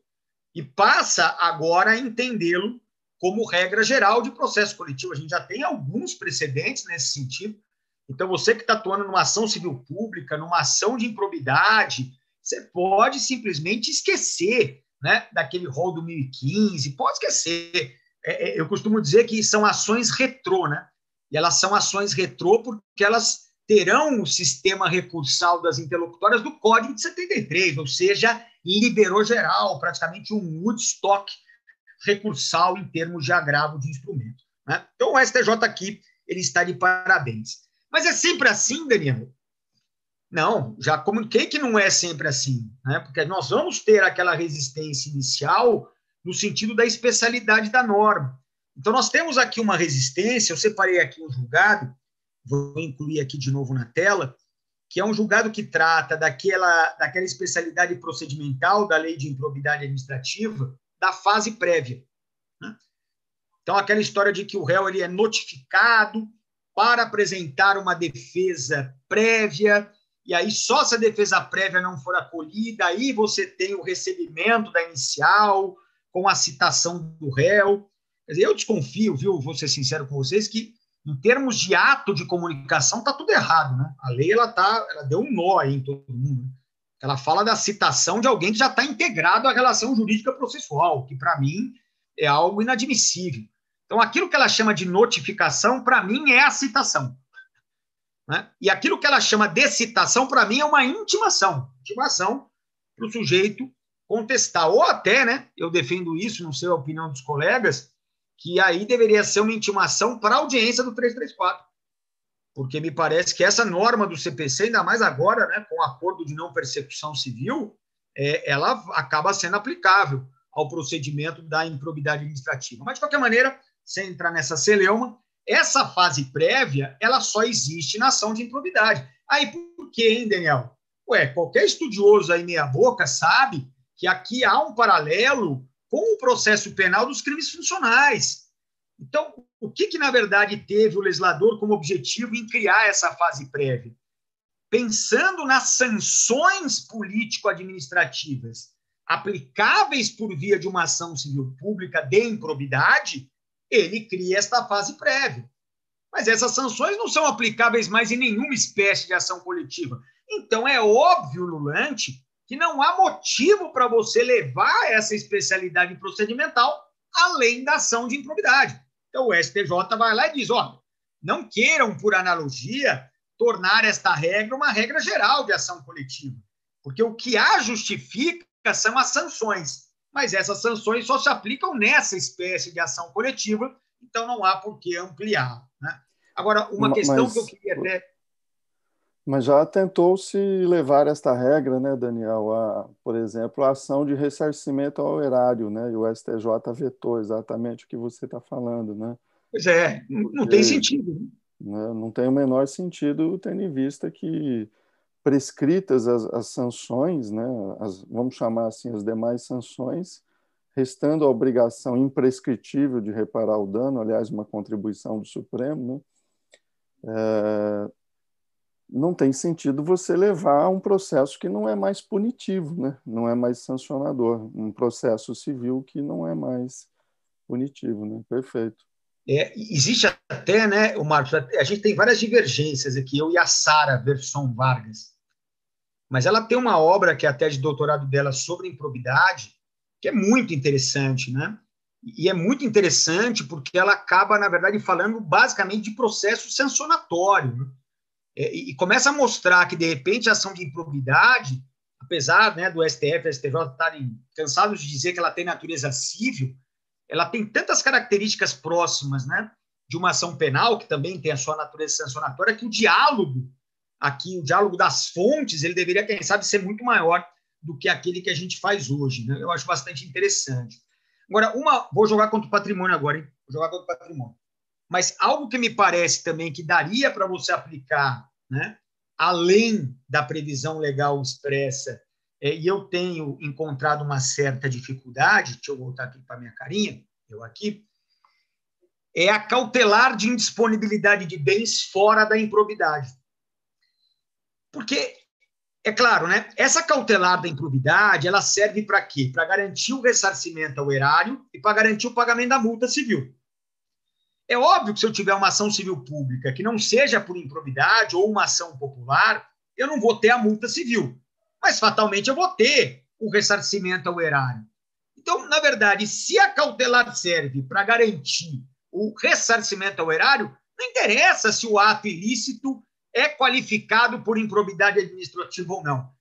[SPEAKER 3] e passa agora a entendê-lo como regra geral de processo coletivo. A gente já tem alguns precedentes nesse sentido. Então, você que está atuando numa ação civil pública, numa ação de improbidade, você pode simplesmente esquecer né, daquele rol do 2015, pode esquecer. É, é, eu costumo dizer que são ações retrô, né? E elas são ações retrô porque elas terão o sistema recursal das interlocutórias do Código de 73, ou seja, liberou geral, praticamente um Woodstock recursal em termos de agravo de instrumento. Né? Então, o STJ aqui ele está de parabéns. Mas é sempre assim, Daniel? Não, já comuniquei que não é sempre assim, né? porque nós vamos ter aquela resistência inicial no sentido da especialidade da norma. Então, nós temos aqui uma resistência, eu separei aqui o julgado, vou incluir aqui de novo na tela, que é um julgado que trata daquela, daquela especialidade procedimental da lei de improbidade administrativa da fase prévia. Né? Então, aquela história de que o réu ele é notificado para apresentar uma defesa prévia, e aí só se a defesa prévia não for acolhida, aí você tem o recebimento da inicial, com a citação do réu. Dizer, eu desconfio, viu, vou ser sincero com vocês, que em termos de ato de comunicação, está tudo errado, né? A lei ela tá, ela deu um nó aí em todo mundo. Ela fala da citação de alguém que já está integrado à relação jurídica processual, que para mim é algo inadmissível. Então, aquilo que ela chama de notificação, para mim, é a citação. Né? E aquilo que ela chama de citação, para mim, é uma intimação. Intimação para o sujeito contestar. Ou até, né, eu defendo isso, não sei a opinião dos colegas, que aí deveria ser uma intimação para a audiência do 334. Porque me parece que essa norma do CPC, ainda mais agora, né, com o acordo de não persecução civil, é, ela acaba sendo aplicável ao procedimento da improbidade administrativa. Mas, de qualquer maneira, sem entrar nessa celeuma, essa fase prévia, ela só existe na ação de improbidade. Aí por quê, hein, Daniel? Ué, qualquer estudioso aí meia boca sabe que aqui há um paralelo com o processo penal dos crimes funcionais. Então, o que, que na verdade teve o legislador como objetivo em criar essa fase prévia? Pensando nas sanções político-administrativas aplicáveis por via de uma ação civil pública de improbidade, ele cria esta fase prévia. Mas essas sanções não são aplicáveis mais em nenhuma espécie de ação coletiva. Então é óbvio, Lulante, que não há motivo para você levar essa especialidade procedimental além da ação de improbidade. Então o STJ vai lá e diz: ó, não queiram, por analogia, tornar esta regra uma regra geral de ação coletiva, porque o que a justifica são as sanções, mas essas sanções só se aplicam nessa espécie de ação coletiva, então não há por que ampliar. Né? Agora, uma mas, questão que eu queria até.
[SPEAKER 2] Mas já tentou-se levar esta regra, né, Daniel, a, por exemplo, a ação de ressarcimento ao erário, né, e o STJ vetou exatamente o que você está falando, né?
[SPEAKER 3] Pois é, não, não tem sentido.
[SPEAKER 2] Né, não tem o menor sentido, tendo em vista que prescritas as, as sanções, né, as, vamos chamar assim, as demais sanções, restando a obrigação imprescritível de reparar o dano, aliás, uma contribuição do Supremo, né, é, não tem sentido você levar um processo que não é mais punitivo, né? não é mais sancionador, um processo civil que não é mais punitivo. Né? Perfeito.
[SPEAKER 3] É, existe até, né, o Marcos, a gente tem várias divergências aqui, eu e a Sara Verson Vargas, mas ela tem uma obra que é até de doutorado dela sobre improbidade, que é muito interessante, né? E é muito interessante porque ela acaba, na verdade, falando basicamente de processo sancionatório. É, e começa a mostrar que, de repente, a ação de improbidade, apesar né, do STF e STJ estarem cansados de dizer que ela tem natureza civil, ela tem tantas características próximas né, de uma ação penal, que também tem a sua natureza sancionatória, que o diálogo aqui, o diálogo das fontes, ele deveria, quem sabe, ser muito maior do que aquele que a gente faz hoje. Né? Eu acho bastante interessante. Agora, uma, vou jogar contra o patrimônio agora, hein? Vou jogar contra o patrimônio. Mas algo que me parece também que daria para você aplicar, né? além da previsão legal expressa, é, e eu tenho encontrado uma certa dificuldade, deixa eu voltar aqui para minha carinha, eu aqui, é a cautelar de indisponibilidade de bens fora da improbidade. Porque, é claro, né, essa cautelar da improbidade, ela serve para quê? Para garantir o ressarcimento ao erário e para garantir o pagamento da multa civil. É óbvio que se eu tiver uma ação civil pública que não seja por improbidade ou uma ação popular, eu não vou ter a multa civil. Mas fatalmente eu vou ter o ressarcimento ao erário. Então, na verdade, se a cautelar serve para garantir o ressarcimento ao erário, não interessa se o ato ilícito é qualificado por improbidade administrativa ou não.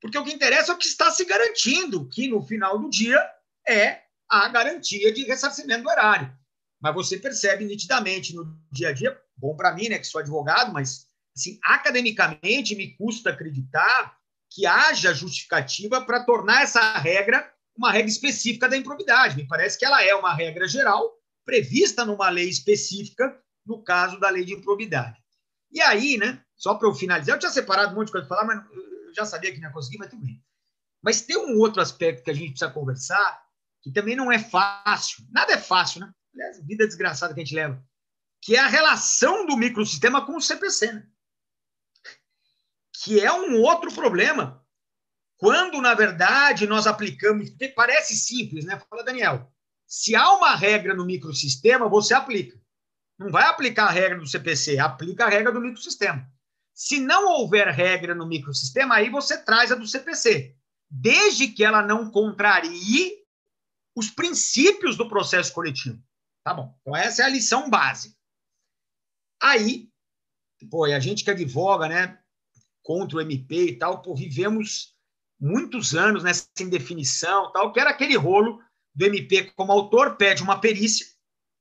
[SPEAKER 3] Porque o que interessa é o que está se garantindo, que no final do dia é a garantia de ressarcimento do erário. Mas você percebe nitidamente no dia a dia, bom para mim, né, que sou advogado, mas assim, academicamente me custa acreditar que haja justificativa para tornar essa regra uma regra específica da improbidade. Me parece que ela é uma regra geral prevista numa lei específica, no caso da lei de improbidade. E aí, né, só para eu finalizar, eu tinha separado um monte de coisa para falar, mas eu já sabia que não ia conseguir, mas tudo bem. Mas tem um outro aspecto que a gente precisa conversar, que também não é fácil. Nada é fácil, né? Aliás, vida desgraçada que a gente leva. Que é a relação do microsistema com o CPC, né? Que é um outro problema. Quando, na verdade, nós aplicamos. Porque parece simples, né? Fala, Daniel. Se há uma regra no microsistema, você aplica. Não vai aplicar a regra do CPC, aplica a regra do microsistema. Se não houver regra no microsistema, aí você traz a do CPC, desde que ela não contrarie os princípios do processo coletivo. Tá bom. Então, essa é a lição básica. Aí, pô, a gente que advoga, né, contra o MP e tal, pô, vivemos muitos anos nessa indefinição, tal, que era aquele rolo do MP como autor pede uma perícia,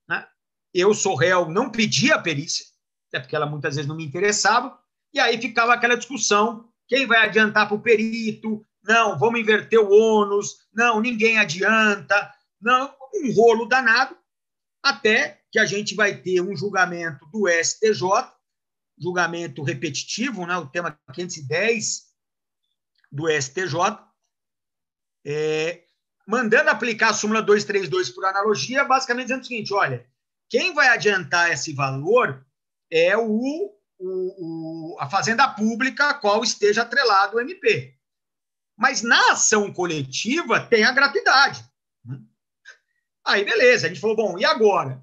[SPEAKER 3] né? Eu sou réu, não pedi a perícia, até porque ela muitas vezes não me interessava, e aí ficava aquela discussão: quem vai adiantar para o perito? Não, vamos inverter o ônus. Não, ninguém adianta. Não, um rolo danado. Até que a gente vai ter um julgamento do STJ, julgamento repetitivo, né, o tema 510 do STJ, é, mandando aplicar a súmula 232 por analogia, basicamente dizendo o seguinte: olha, quem vai adiantar esse valor é o, o, o a fazenda pública a qual esteja atrelado o MP. Mas na ação coletiva tem a gratuidade. Aí, beleza, a gente falou, bom, e agora?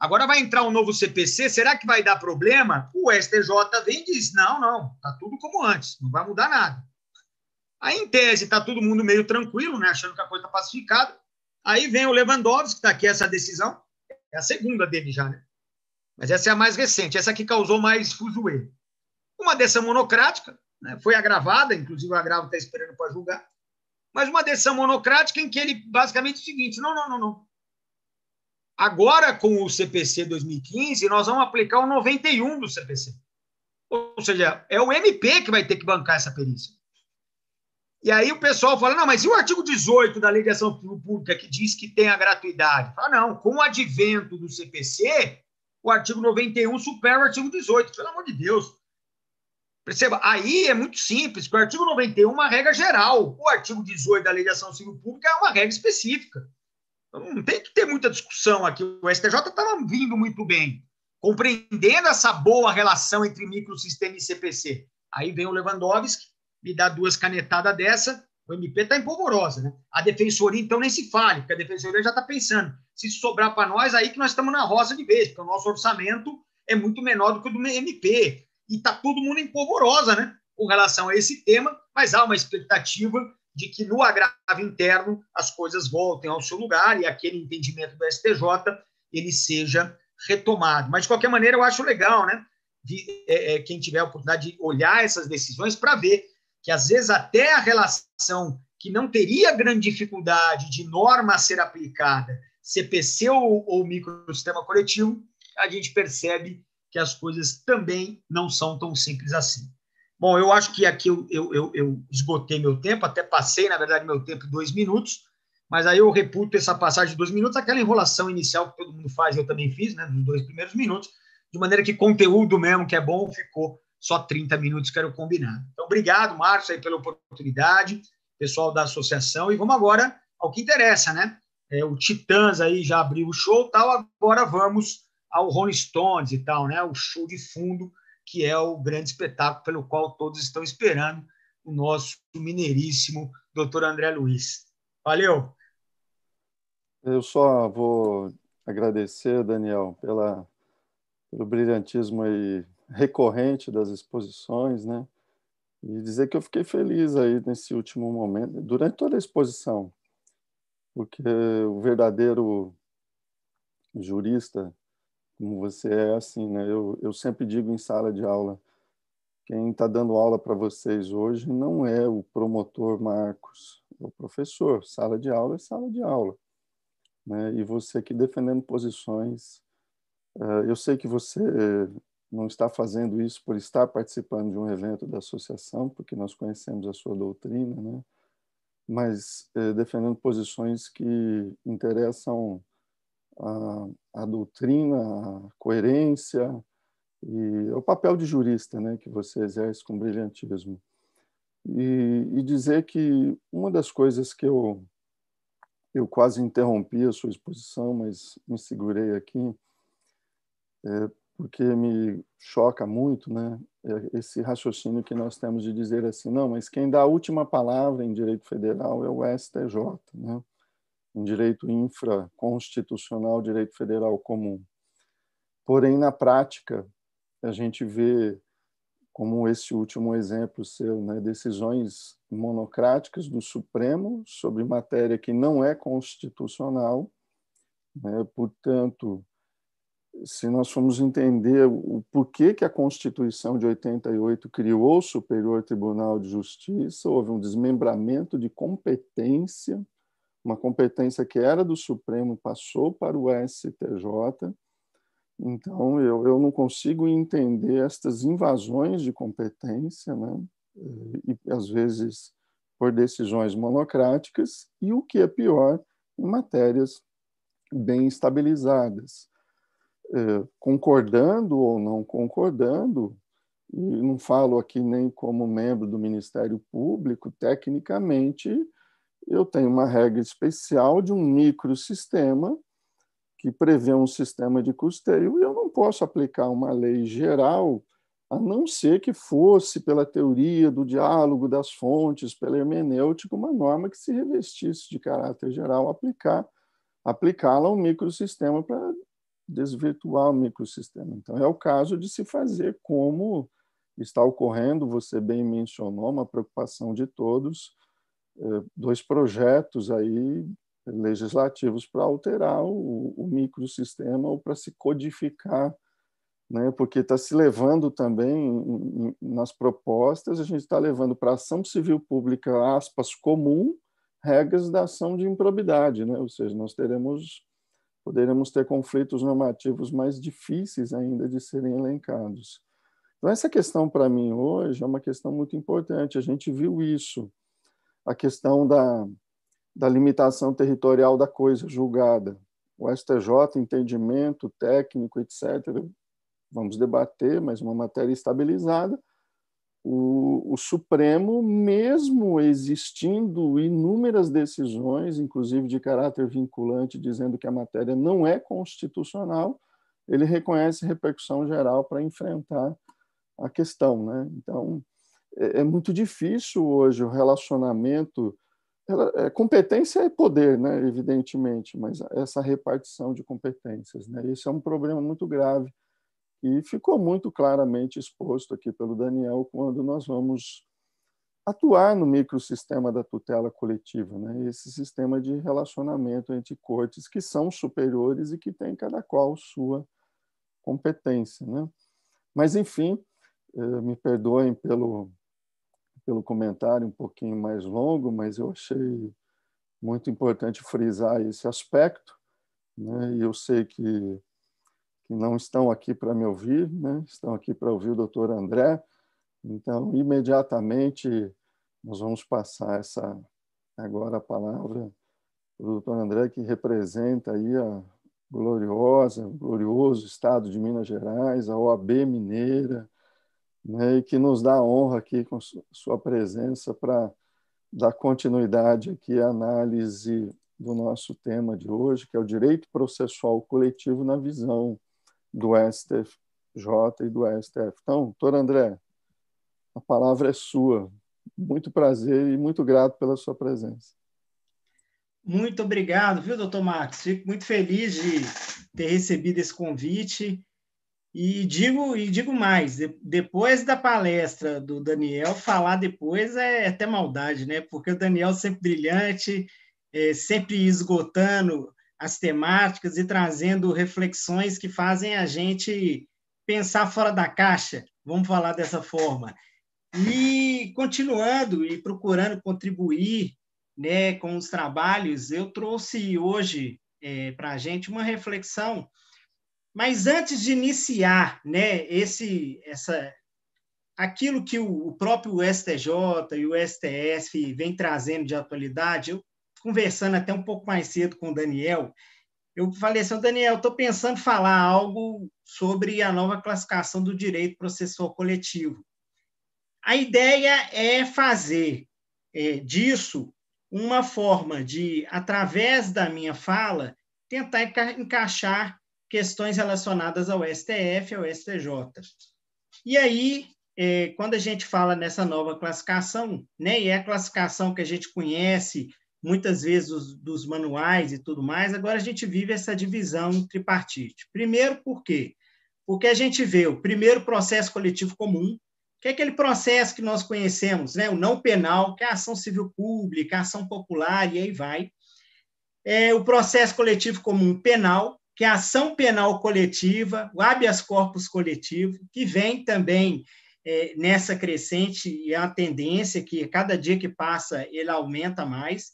[SPEAKER 3] Agora vai entrar um novo CPC, será que vai dar problema? O STJ vem e diz: não, não, tá tudo como antes, não vai mudar nada. Aí, em tese, está todo mundo meio tranquilo, né, achando que a coisa está pacificada. Aí vem o Lewandowski, que está aqui essa decisão. É a segunda dele já, né? Mas essa é a mais recente, essa que causou mais fuzuê. Uma decisão monocrática, né, foi agravada, inclusive o agravo está esperando para julgar. Mas uma decisão monocrática em que ele basicamente é o seguinte: não, não, não, não. Agora, com o CPC 2015, nós vamos aplicar o 91 do CPC. Ou seja, é o MP que vai ter que bancar essa perícia. E aí o pessoal fala, não, mas e o artigo 18 da Lei de Ação Pública que diz que tem a gratuidade? Fala, não, com o advento do CPC, o artigo 91 supera o artigo 18, pelo amor de Deus. Perceba, aí é muito simples, porque o artigo 91 é uma regra geral, o artigo 18 da Lei de Ação Civil Pública é uma regra específica. Então, não tem que ter muita discussão aqui. O STJ estava vindo muito bem, compreendendo essa boa relação entre microsistema e CPC. Aí vem o Lewandowski, me dá duas canetadas dessa, o MP está em polvorosa, né? A defensoria, então, nem se fale, porque a defensoria já está pensando, se sobrar para nós, aí que nós estamos na roça de vez, porque o nosso orçamento é muito menor do que o do MP. E está todo mundo em polvorosa, né? Com relação a esse tema, mas há uma expectativa de que no agravo interno as coisas voltem ao seu lugar e aquele entendimento do STJ ele seja retomado. Mas, de qualquer maneira, eu acho legal, né? De, é, é, quem tiver a oportunidade de olhar essas decisões para ver que às vezes até a relação que não teria grande dificuldade de norma a ser aplicada, CPC ou, ou microsistema coletivo, a gente percebe que as coisas também não são tão simples assim. Bom, eu acho que aqui eu, eu, eu, esgotei meu tempo, até passei, na verdade, meu tempo em dois minutos, mas aí eu reputo essa passagem de dois minutos, aquela enrolação inicial que todo mundo faz, eu também fiz, né, nos dois primeiros minutos, de maneira que conteúdo mesmo que é bom ficou só 30 minutos, quero combinar. Então, obrigado, Márcio, aí, pela oportunidade, pessoal da associação, e vamos agora ao que interessa, né? É, o Titãs aí já abriu o show tal, agora vamos ao Rolling Stones e tal, né? O show de fundo, que é o grande espetáculo pelo qual todos estão esperando o nosso mineiríssimo doutor André Luiz. Valeu!
[SPEAKER 2] Eu só vou agradecer, Daniel, pela, pelo brilhantismo aí recorrente das exposições, né? E dizer que eu fiquei feliz aí nesse último momento, durante toda a exposição, porque o verdadeiro jurista, como você é assim, né? Eu, eu sempre digo em sala de aula, quem está dando aula para vocês hoje não é o promotor Marcos, é o professor. Sala de aula é sala de aula. Né? E você aqui defendendo posições. Eh, eu sei que você não está fazendo isso por estar participando de um evento da associação, porque nós conhecemos a sua doutrina, né? mas eh, defendendo posições que interessam a, a, doutrina, a coerência e o papel de jurista né, que você exerce com brilhantismo. E, e dizer que uma das coisas que eu, eu quase interrompi a sua exposição, mas me segurei aqui, é, porque me choca muito, né, é esse raciocínio que nós temos de dizer assim, não, mas quem dá a última palavra em direito federal é o STJ, né, em direito infraconstitucional, direito federal comum. Porém, na prática, a gente vê, como esse último exemplo seu, né, decisões monocráticas do Supremo sobre matéria que não é constitucional, né, portanto, se nós formos entender o porquê que a Constituição de 88 criou o Superior Tribunal de Justiça, houve um desmembramento de competência, uma competência que era do Supremo passou para o STJ. Então, eu, eu não consigo entender estas invasões de competência, né? e às vezes por decisões monocráticas, e o que é pior, em matérias bem estabilizadas. É, concordando ou não concordando, e não falo aqui nem como membro do Ministério Público, tecnicamente, eu tenho uma regra especial de um microsistema que prevê um sistema de custeio e eu não posso aplicar uma lei geral a não ser que fosse, pela teoria do diálogo das fontes, pela hermenêutica, uma norma que se revestisse de caráter geral, aplicar aplicá-la a um microsistema para desvirtuar o microsistema. Então, é o caso de se fazer como está ocorrendo, você bem mencionou, uma preocupação de todos, dois projetos aí legislativos para alterar o, o microsistema ou para se codificar né? porque está se levando também nas propostas, a gente está levando para a ação civil pública, aspas, comum, regras da ação de improbidade, né? ou seja, nós teremos, poderemos ter conflitos normativos mais difíceis ainda de serem elencados. Então, essa questão para mim hoje é uma questão muito importante, a gente viu isso, a questão da, da limitação territorial da coisa julgada. O STJ, entendimento técnico, etc., vamos debater, mas uma matéria estabilizada, o, o, Supremo, mesmo existindo inúmeras decisões, inclusive de caráter vinculante, dizendo que a matéria não é constitucional, ele reconhece repercussão geral para enfrentar a questão. Né? Então, é, é muito difícil hoje o relacionamento. É, competência é poder, né? evidentemente, mas essa repartição de competências. Né? Esse é um problema muito grave e ficou muito claramente exposto aqui pelo Daniel quando nós vamos atuar no microsistema da tutela coletiva, né? esse sistema de relacionamento entre cortes que são superiores e que tem cada qual sua competência. Né? Mas, enfim, eh, me perdoem pelo, pelo comentário um pouquinho mais longo, mas eu achei muito importante frisar esse aspecto, né? e eu sei que que não estão aqui para me ouvir, né? estão aqui para ouvir o doutor André. Então, imediatamente, nós vamos passar essa agora a palavra para o doutor André, que representa aí a gloriosa, glorioso Estado de Minas Gerais, a OAB Mineira, né? e que nos dá honra aqui com sua presença para dar continuidade aqui à análise do nosso tema de hoje, que é o direito processual coletivo na visão do STJ e do STF. Então, doutor André, a palavra é sua. Muito prazer e muito grato pela sua presença.
[SPEAKER 4] Muito obrigado, viu, doutor Max? Fico muito feliz de ter recebido esse convite. E digo, e digo mais, depois da palestra do Daniel, falar depois é até maldade, né? Porque o Daniel sempre brilhante, é, sempre esgotando as temáticas e trazendo reflexões que fazem a gente pensar fora da caixa, vamos falar dessa forma. E continuando e procurando contribuir né, com os trabalhos, eu trouxe hoje é, para a gente uma reflexão. Mas antes de iniciar né, esse, essa, aquilo que o, próprio STJ e o STF vem trazendo de atualidade, eu conversando até um pouco mais cedo com o Daniel, eu falei assim, Daniel, estou pensando em falar algo sobre a nova classificação do direito processual coletivo. A ideia é fazer é, disso uma forma de, através da minha fala, tentar enca encaixar questões relacionadas ao STF, ao STJ. E aí, é, quando a gente fala nessa nova classificação, né, e é a classificação que a gente conhece muitas vezes dos, dos, manuais e tudo mais, agora a gente vive essa divisão tripartite. Primeiro, por quê? Porque a gente vê o primeiro processo coletivo comum, que é aquele processo que nós conhecemos, né? o não penal, que é a ação civil pública, a ação popular, e aí vai. É o processo coletivo comum penal, que é a ação penal coletiva, o habeas corpus coletivo, que vem também é, nessa crescente e a tendência que cada dia que passa ele aumenta mais.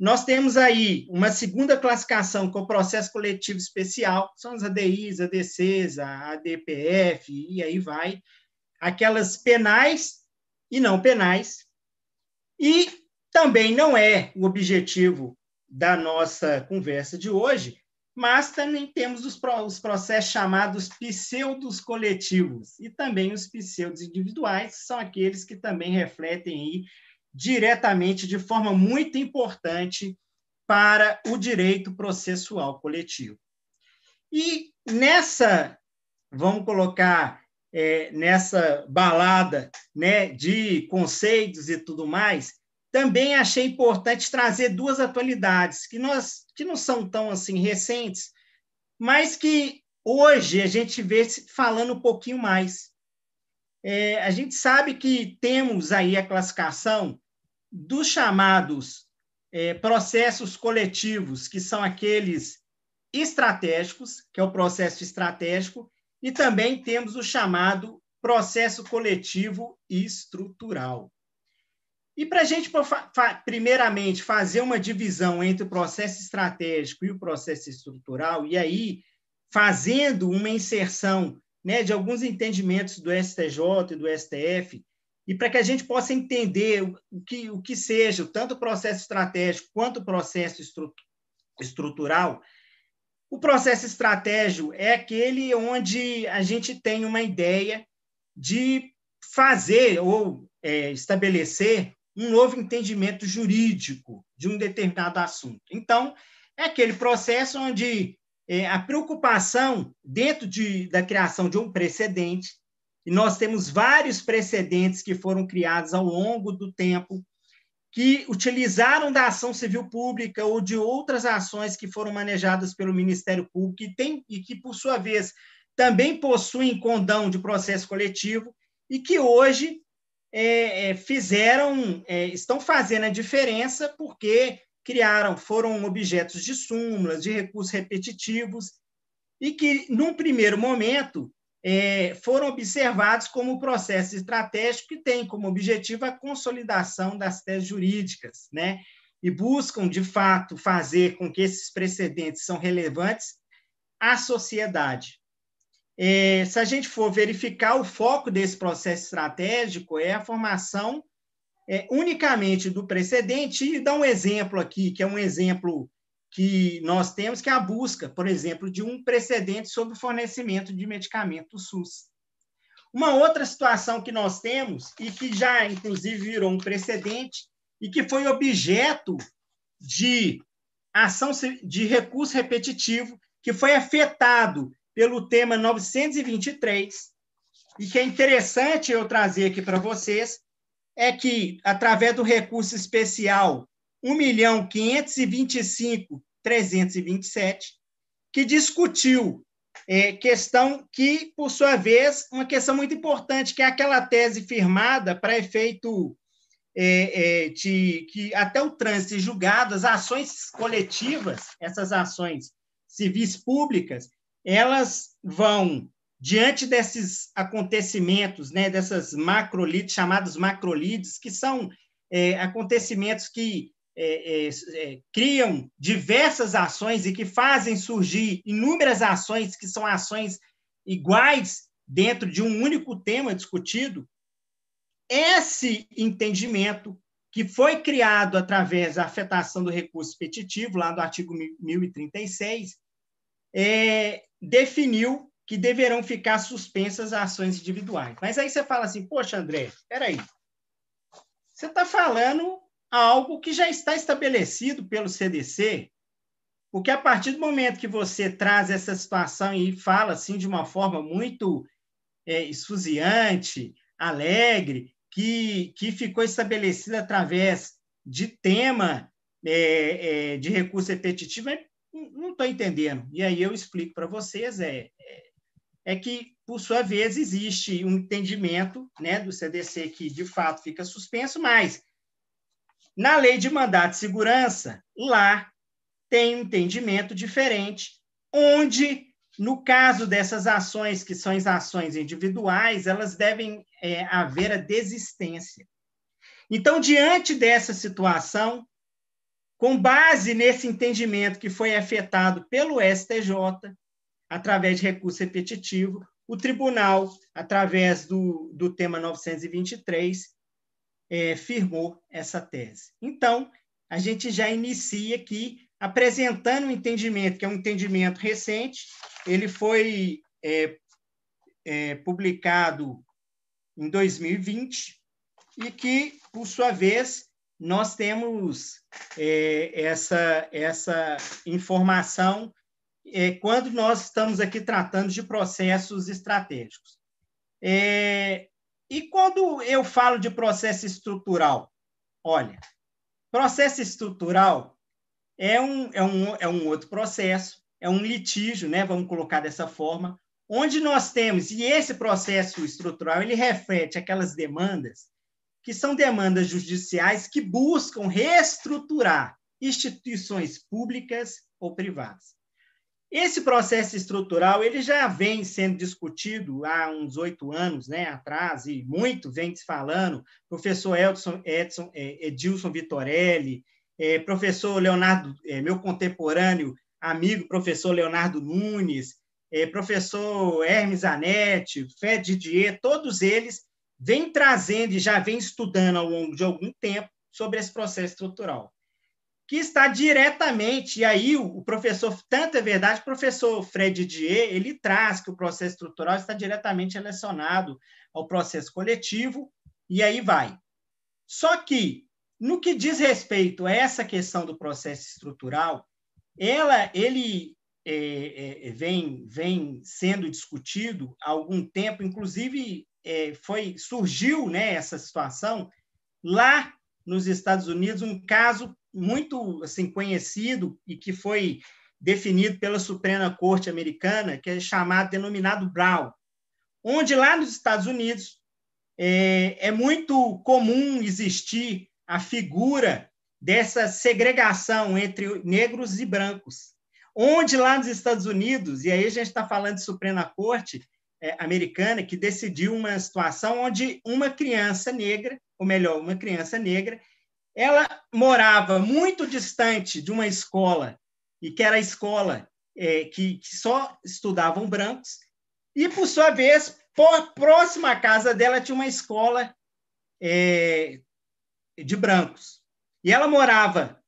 [SPEAKER 4] Nós temos aí uma segunda classificação, é o processo coletivo especial, são as ADIs, ADCs, a ADPF, e aí vai. Aquelas penais e não penais. E também não é o objetivo da nossa conversa de hoje, mas também temos os, os processos chamados pseudos coletivos e também os pseudos individuais, que são aqueles que também refletem aí diretamente, de forma muito importante, para o direito processual coletivo. E nessa, vamos colocar, é, nessa balada né, de conceitos e tudo mais, também achei importante trazer duas atualidades que, nós, que não são tão assim recentes, mas que hoje a gente vê falando um pouquinho mais. É, a gente sabe que temos aí a classificação dos chamados é, processos coletivos, que são aqueles estratégicos, que é o processo estratégico, e também temos o chamado processo coletivo estrutural. E para a gente, primeiramente, fazer uma divisão entre o processo estratégico e o processo estrutural, e aí fazendo uma inserção né, de alguns entendimentos do STJ e do STF, e para que a gente possa entender o que, o que seja tanto o processo estratégico quanto o processo estrutural, o processo estratégico é aquele onde a gente tem uma ideia de fazer ou é, estabelecer um novo entendimento jurídico de um determinado assunto. Então, é aquele processo onde é, a preocupação dentro de, da criação de um precedente, e nós temos vários precedentes que foram criados ao longo do tempo, que utilizaram da ação civil pública ou de outras ações que foram manejadas pelo Ministério Público e, tem, e que, por sua vez, também possuem condão de processo coletivo e que hoje é, é, fizeram, é, estão fazendo a diferença porque criaram, foram objetos de súmulas, de recursos repetitivos, e que, num primeiro momento, é, foram observados como processo estratégico que tem como objetivo a consolidação das teses jurídicas, né? e buscam, de fato, fazer com que esses precedentes são relevantes à sociedade. É, se a gente for verificar, o foco desse processo estratégico é a formação é, unicamente do precedente, e dar um exemplo aqui, que é um exemplo que nós temos, que é a busca, por exemplo, de um precedente sobre o fornecimento de medicamento SUS. Uma outra situação que nós temos, e que já, inclusive, virou um precedente, e que foi objeto de ação de recurso repetitivo, que foi afetado pelo tema 923, e que é interessante eu trazer aqui para vocês, é que, através do recurso especial 1.525.327, que discutiu é, questão que, por sua vez, uma questão muito importante, que é aquela tese firmada para efeito é, é, de que até o trânsito julgado, as ações coletivas, essas ações civis públicas, elas vão, diante desses acontecimentos, né, dessas macrolides, chamados macrolides, que são é, acontecimentos que é, é, é, criam diversas ações e que fazem surgir inúmeras ações que são ações iguais dentro de um único tema discutido, esse entendimento que foi criado através da afetação do recurso repetitivo, lá do artigo 1036, é, definiu que deverão ficar suspensas as ações individuais. Mas aí você fala assim, poxa, André, espera aí. Você está falando algo que já está estabelecido pelo CDC, porque a partir do momento que você traz essa situação e fala assim de uma forma muito é, esfuziante, alegre, que, que ficou estabelecida através de tema é, é, de recurso repetitivo, não estou entendendo. E aí eu explico para vocês, é, é, é, que, por sua vez, existe um entendimento né, do CDC que, de fato, fica suspenso, mas na lei de mandato de segurança, lá tem um entendimento diferente, onde, no caso dessas ações, que são as ações individuais, elas devem é, haver a desistência. Então, diante dessa situação, com base nesse entendimento que foi afetado pelo STJ, através de recurso repetitivo, o tribunal, através do, do tema 923, é, firmou essa tese. Então, a gente já inicia aqui
[SPEAKER 3] apresentando um entendimento que é um entendimento recente. Ele foi é, é, publicado em 2020 e que, por sua vez, nós temos é, essa, essa informação é, quando nós estamos aqui tratando de processos estratégicos. É, e quando eu falo de processo estrutural, olha, processo estrutural é um, é um, é um outro processo, é um litígio, né? vamos colocar dessa forma, onde nós temos, e esse processo estrutural, ele reflete aquelas demandas que são demandas judiciais que buscam reestruturar instituições públicas ou privadas. Esse processo estrutural ele já vem sendo discutido há uns oito anos né, atrás, e muito vem se falando. Professor Edson, Edson, é, Edilson Vitorelli, é, professor Leonardo, é, meu contemporâneo, amigo, professor Leonardo Nunes, professor Hermes Anetti, Fred Didier, todos eles vêm trazendo e já vêm estudando ao longo de algum tempo sobre esse processo estrutural que está diretamente, e aí o, professor, tanto é verdade, o professor Fred Dier, ele traz que o processo estrutural está diretamente relacionado ao processo coletivo, e aí vai. Só que, no que diz respeito a essa questão do processo estrutural, ela, ele é, é, vem, vem sendo discutido há algum tempo, inclusive é, foi surgiu né, essa situação lá nos Estados Unidos, um caso muito assim conhecido e que foi definido pela Suprema Corte Americana, que é chamado, denominado Brown, onde lá nos Estados Unidos é, é muito comum existir a figura dessa segregação entre negros e brancos, onde lá nos Estados Unidos, e aí a gente está falando de Suprema Corte Americana, que decidiu uma situação onde uma criança negra, ou melhor, uma criança negra, ela morava muito distante de uma escola, e que era a escola é, que, que, só estudavam brancos, e, por sua vez, por, próxima à casa dela tinha uma escola é, de brancos. E ela morava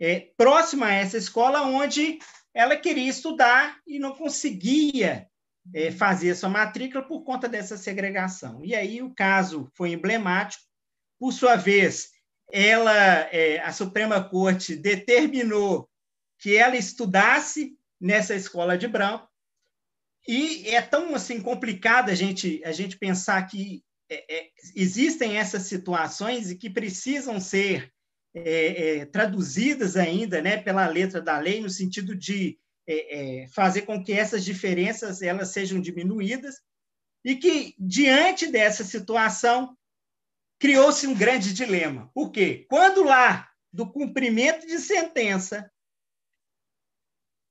[SPEAKER 3] é, próxima a essa escola, onde ela queria estudar e não conseguia é, fazer sua matrícula por conta dessa segregação. E aí o caso foi emblemático. Por sua vez, ela, é, a Suprema Corte determinou que ela estudasse nessa escola de branco e é tão assim complicado a gente a gente pensar que é, é, existem essas situações e que precisam ser é, é traduzidas ainda, né, pela letra da lei no sentido de é, é, fazer com que essas diferenças elas sejam diminuídas e que diante dessa situação criou-se um grande dilema. Por quê? Quando lá do cumprimento de sentença,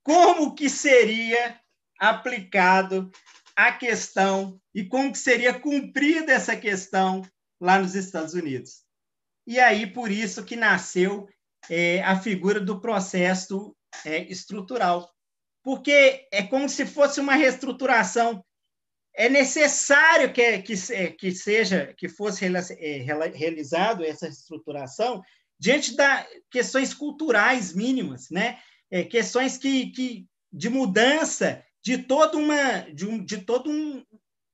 [SPEAKER 3] como que seria aplicado a questão e como que seria cumprida essa questão lá nos Estados Unidos. E aí, por isso que nasceu é, a figura do processo é, estrutural. Porque é como se fosse uma reestruturação é necessário que, que, é, que seja que fosse é, realizado essa estruturação diante das questões culturais mínimas, né? É, questões que, que de mudança de toda uma de, um, de toda um,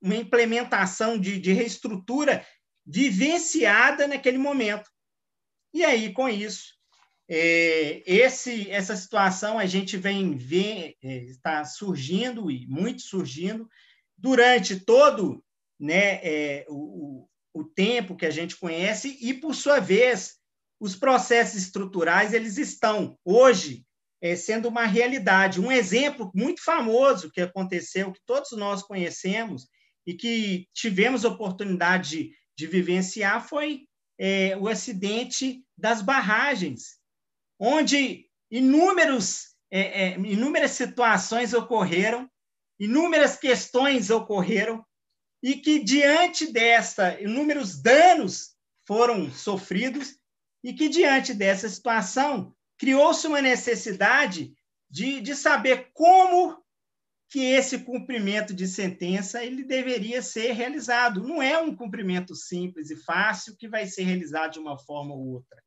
[SPEAKER 3] uma implementação de, de reestrutura vivenciada naquele momento. E aí, com isso, esse, essa situação a gente vem ver, é, está surgindo e muito surgindo, durante todo né, é, o, o tempo que a gente conhece e, por sua vez, os processos estruturais eles estão hoje é, sendo uma realidade. Um exemplo muito famoso que aconteceu, que todos nós conhecemos e que tivemos oportunidade de, de vivenciar, foi é, o acidente das barragens, onde inúmeros, é, é inúmeras situações ocorreram inúmeras questões ocorreram e que, diante desta, inúmeros danos foram sofridos e que, diante dessa situação, criou-se uma necessidade de, de saber como que esse cumprimento de sentença ele deveria ser realizado. Não é um cumprimento simples e fácil que vai ser realizado de uma forma ou outra.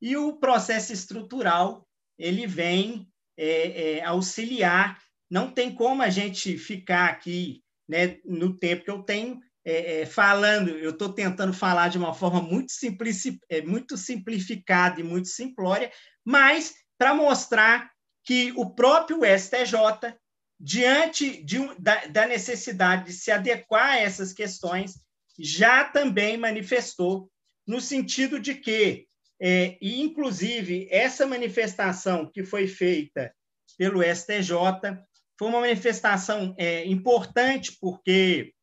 [SPEAKER 3] E o processo estrutural ele vem é, é, auxiliar. Não tem como a gente ficar aqui né, no tempo que eu tenho é, é falando, eu estou tentando falar de uma forma muito, simplici, é, muito simplificada e muito simplória, mas para mostrar que o próprio STJ, diante de, da, da necessidade de se adequar a essas questões, já também manifestou no sentido de que, é, e inclusive essa manifestação que foi feita pelo STJ foi uma manifestação é, importante porque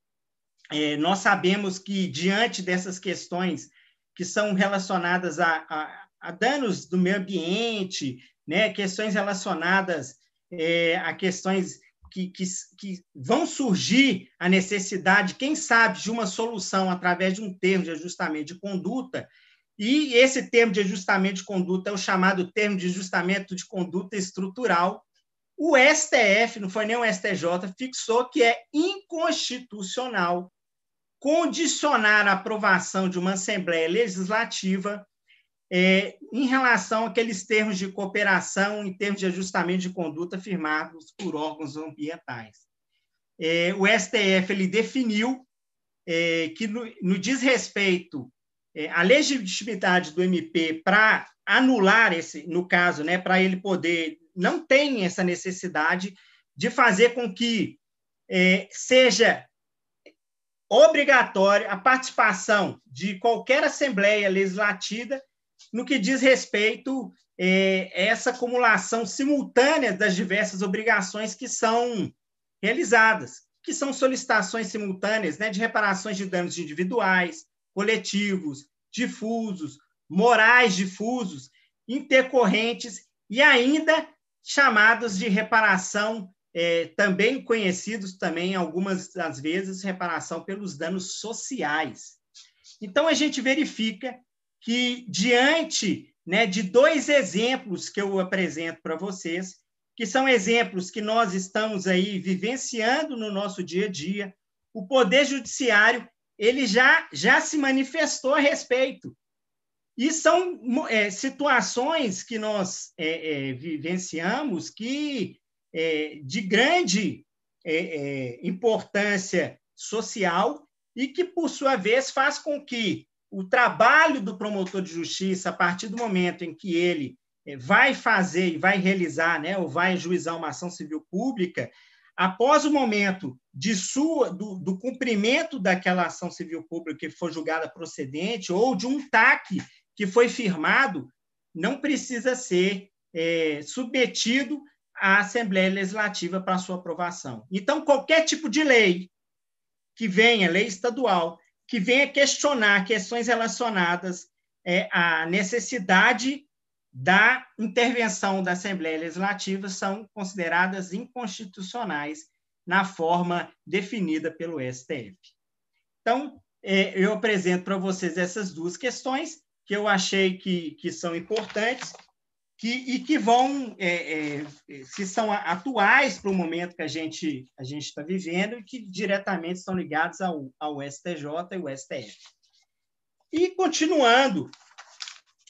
[SPEAKER 3] é, nós sabemos que diante dessas questões que são relacionadas a, a, a danos do meio ambiente, né, questões relacionadas é, a questões que, que, que, vão surgir a necessidade, quem sabe, de uma solução através de um termo de ajustamento de conduta, e esse termo de ajustamento de conduta é o chamado termo de ajustamento de conduta estrutural. O STF, não foi nem o STJ, fixou que é inconstitucional condicionar a aprovação de uma Assembleia Legislativa é, em relação àqueles termos de cooperação, em termos de ajustamento de conduta firmados por órgãos ambientais. É, o STF ele definiu é, que, no, no desrespeito é, à legitimidade do MP para anular esse, no caso, né, para ele poder, não tem essa necessidade de fazer com que é, seja obrigatória a participação de qualquer Assembleia Legislativa no que diz respeito é, a essa acumulação simultânea das diversas obrigações que são realizadas, que são solicitações simultâneas né, de reparações de danos individuais, coletivos, difusos, morais difusos, intercorrentes e ainda chamados de reparação, é, também conhecidos também algumas das vezes reparação pelos danos sociais. Então a gente verifica que, diante né, de dois exemplos que eu apresento para vocês, que são exemplos que nós estamos aí vivenciando no nosso dia a dia, o Poder Judiciário ele já, já se manifestou a respeito. E são é, situações que nós é, é, vivenciamos que é, de grande é, é, importância social e que, por sua vez, faz com que o trabalho do promotor de justiça, a partir do momento em que ele vai fazer e vai realizar, né, ou vai juizar uma ação civil pública, após o momento de sua, do, do cumprimento daquela ação civil pública que foi julgada procedente, ou de um TAC que foi firmado, não precisa ser é, submetido à Assembleia Legislativa para sua aprovação. Então, qualquer tipo de lei que venha, lei estadual, que venha questionar questões relacionadas é, à necessidade da intervenção da Assembleia Legislativa são consideradas inconstitucionais na forma definida pelo STF. Então, é, eu apresento para vocês essas duas questões que eu achei que, que são importantes que, e que vão, é, é, se são atuais para o momento que a gente a está vivendo e que diretamente estão ligados ao, ao STJ e o STF. E continuando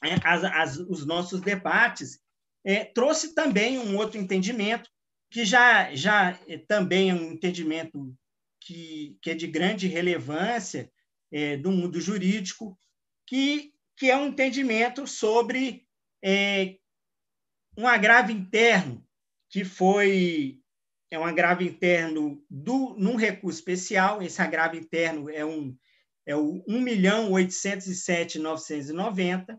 [SPEAKER 3] é, as, as, os nossos debates, é, trouxe também um outro entendimento que já já é, também é um entendimento que, que é de grande relevância é, do mundo jurídico, que, que é um entendimento sobre é, um agravo interno, que foi é um agravo interno do, num recurso especial, esse agravo interno é, um, é o 1.807.990,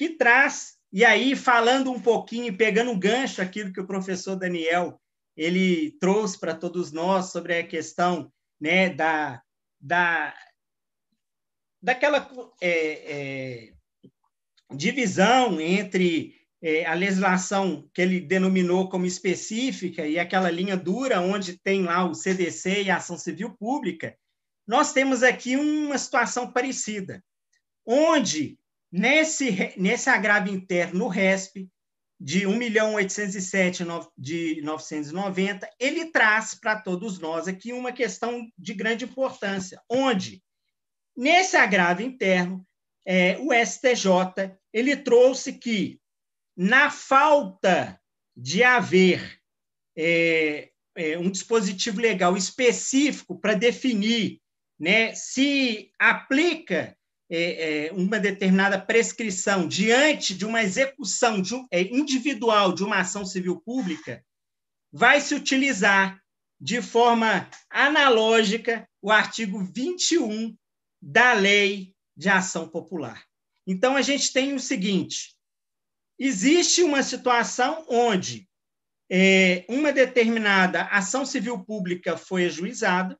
[SPEAKER 3] que traz, e aí falando um pouquinho, pegando um gancho aquilo que o professor Daniel ele trouxe para todos nós sobre a questão né, da, da, daquela é, é, divisão entre é, a legislação que ele denominou como específica e aquela linha dura, onde tem lá o CDC e a ação civil pública, nós temos aqui uma situação parecida, onde nesse, nesse agravo interno no RESP, de 1.807.990, de 990, ele traz para todos nós aqui uma questão de grande importância, onde, nesse agravo interno, é, o STJ ele trouxe que
[SPEAKER 4] na falta de haver é, é, um dispositivo legal específico para definir né, se aplica uma determinada prescrição diante de uma execução é, individual de uma ação civil pública, vai se utilizar de forma analógica o artigo 21 da Lei de Ação Popular. Então, a gente tem o seguinte: existe uma situação onde é, uma determinada ação civil pública foi ajuizada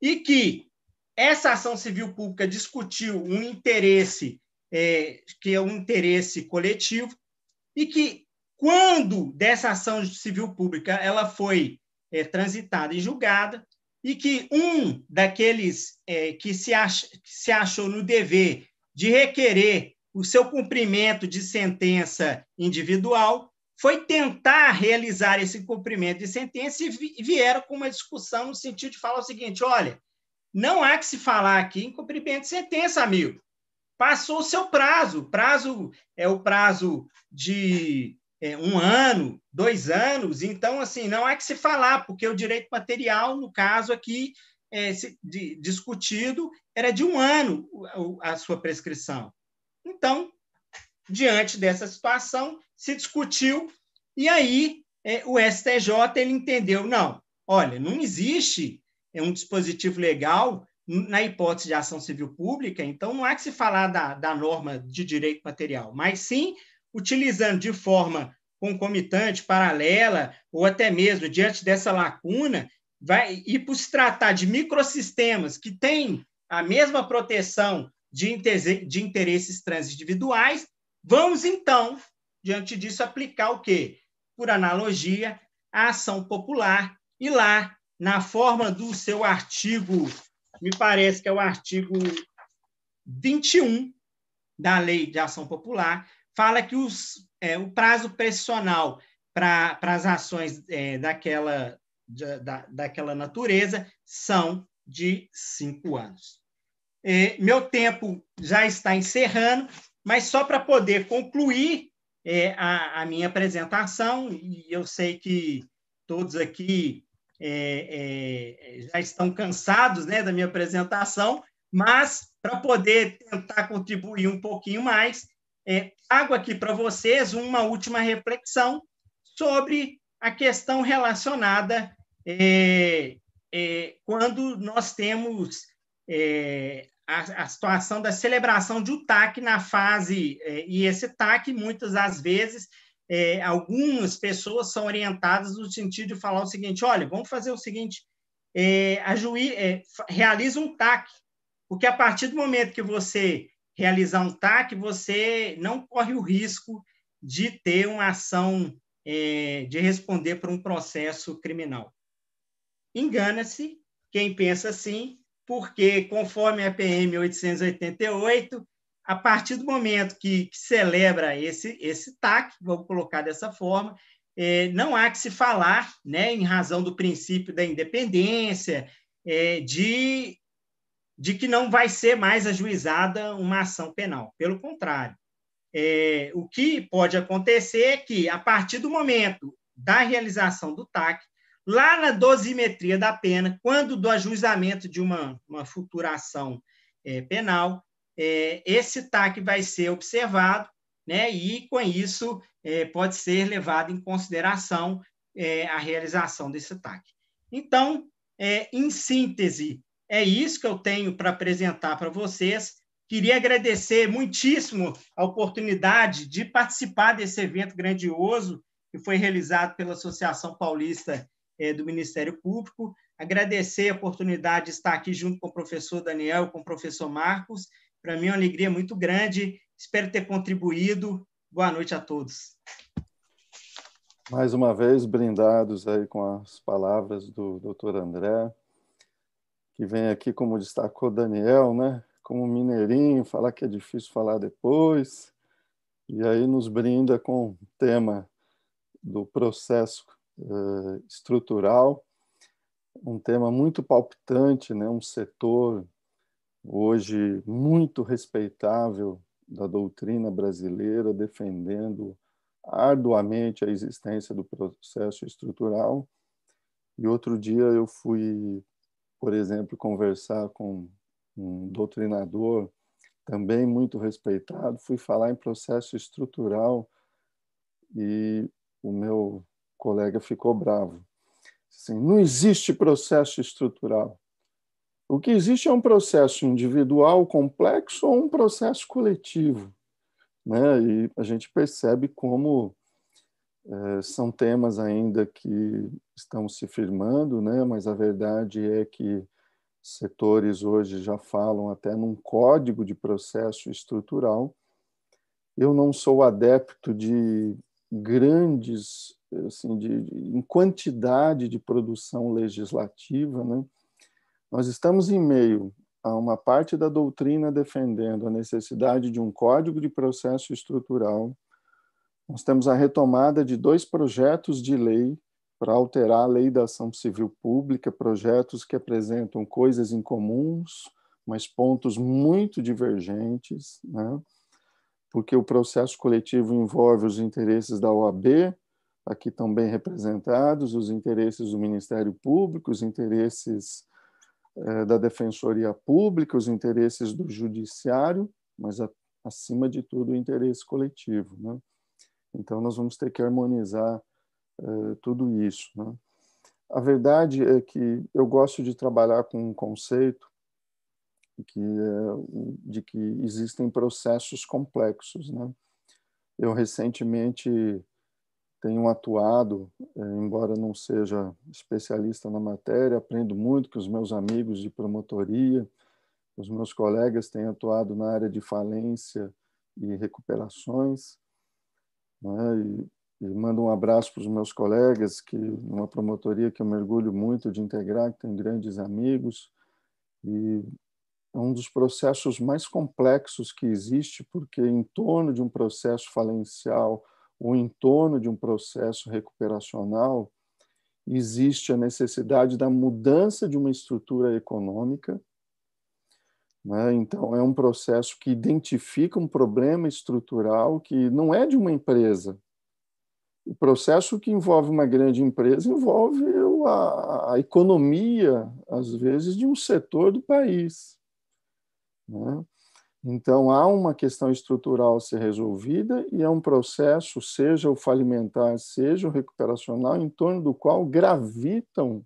[SPEAKER 4] e que essa ação civil pública discutiu um interesse é, que é um interesse coletivo e que quando dessa ação civil pública ela foi é, transitada e julgada e que um daqueles é, que, se ach, que se achou no dever de requerer o seu cumprimento de sentença individual foi tentar realizar esse cumprimento de sentença e vieram com uma discussão no sentido de falar o seguinte: olha, não há que se falar aqui em cumprimento de sentença, amigo. Passou o seu prazo. Prazo é o prazo de é, um ano, dois anos. Então, assim, não há que se falar, porque o direito material, no caso aqui, é, de, discutido, era de um ano a, a sua prescrição. Então, diante dessa situação, se discutiu, e aí é, o STJ ele entendeu: não, olha, não existe é um dispositivo legal na hipótese de ação civil pública, então não há que se falar da, da norma de direito material, mas sim utilizando de forma concomitante, paralela, ou até mesmo diante dessa lacuna, vai e por se tratar de microsistemas que têm a mesma proteção de, de interesses transindividuais, vamos então, diante disso, aplicar o quê? Por analogia, a ação popular, e lá na forma do seu artigo, me parece que é o artigo 21 da Lei de Ação Popular, fala que os, é, o prazo pressional para as ações é, daquela, de, da, daquela natureza são de cinco anos. É, meu tempo já está encerrando, mas só para poder concluir é, a, a minha apresentação, e eu sei que todos aqui é, é, já estão cansados né, da minha apresentação, mas para poder tentar contribuir um pouquinho mais, é, trago aqui para vocês uma última reflexão sobre a questão relacionada é, é, quando nós temos é, a, a, situação da celebração de um TAC na fase, é, e esse TAC, muitas das vezes, é, algumas pessoas são orientadas no sentido de falar o seguinte: olha, vamos fazer o seguinte, é, a juiz é, realiza um TAC, porque a partir do momento que você realizar um TAC, você não corre o risco de ter uma ação é, de responder por um processo criminal. Engana-se quem pensa assim, porque conforme a PM 888, a partir do momento que, que celebra esse, esse TAC, vamos colocar dessa forma, é, não há que se falar, né, em razão do princípio da independência, é, de, de que não vai ser mais ajuizada uma ação penal. Pelo contrário, é, o que pode acontecer é que, a partir do momento da realização do TAC, lá na dosimetria da pena, quando do ajuizamento de uma, uma futura ação penal, é, esse TAC vai ser observado, né, e com isso é, pode ser levado em consideração é, a realização desse TAC. Então, é, em síntese, é isso que eu tenho para apresentar para vocês. Queria agradecer muitíssimo a oportunidade de participar desse evento grandioso que foi realizado pela Associação Paulista é, do Ministério Público. Agradecer a oportunidade de estar aqui junto com o professor Daniel, com o professor Marcos, para mim é uma alegria muito grande. Espero ter contribuído. Boa noite a todos.
[SPEAKER 2] Mais uma vez, brindados aí com as palavras do Dr. André, que vem aqui, como destacou Daniel, né? como mineirinho, falar que é difícil falar depois, e aí nos brinda com o tema do processo uh, estrutural, um tema muito palpitante, né? um setor hoje muito respeitável da doutrina brasileira, defendendo arduamente a existência do processo estrutural. E outro dia eu fui, por exemplo, conversar com um doutrinador também muito respeitado, fui falar em processo estrutural e o meu colega ficou bravo. Assim, não existe processo estrutural. O que existe é um processo individual complexo ou um processo coletivo. Né? E a gente percebe como é, são temas ainda que estão se firmando, né? mas a verdade é que setores hoje já falam até num código de processo estrutural. Eu não sou adepto de grandes, assim, de, de, em quantidade de produção legislativa, né? Nós estamos em meio a uma parte da doutrina defendendo a necessidade de um código de processo estrutural. Nós temos a retomada de dois projetos de lei para alterar a lei da ação civil pública, projetos que apresentam coisas em comuns, mas pontos muito divergentes, né? porque o processo coletivo envolve os interesses da OAB, aqui bem representados, os interesses do Ministério Público, os interesses da Defensoria Pública, os interesses do Judiciário, mas acima de tudo o interesse coletivo. Né? Então, nós vamos ter que harmonizar eh, tudo isso. Né? A verdade é que eu gosto de trabalhar com um conceito que é de que existem processos complexos. Né? Eu recentemente tenho atuado, eh, embora não seja especialista na matéria, aprendo muito com os meus amigos de promotoria, os meus colegas têm atuado na área de falência e recuperações, né? e e mando um abraço para os meus colegas, que numa promotoria que eu mergulho muito de integrar, que tem grandes amigos. E é um dos processos mais complexos que existe, porque em torno de um processo falencial ou em torno de um processo recuperacional, existe a necessidade da mudança de uma estrutura econômica. Né? Então, é um processo que identifica um problema estrutural que não é de uma empresa, o processo que envolve uma grande empresa envolve a, a economia, às vezes, de um setor do país. Né? Então, há uma questão estrutural a ser resolvida e é um processo, seja o falimentar, seja o recuperacional, em torno do qual gravitam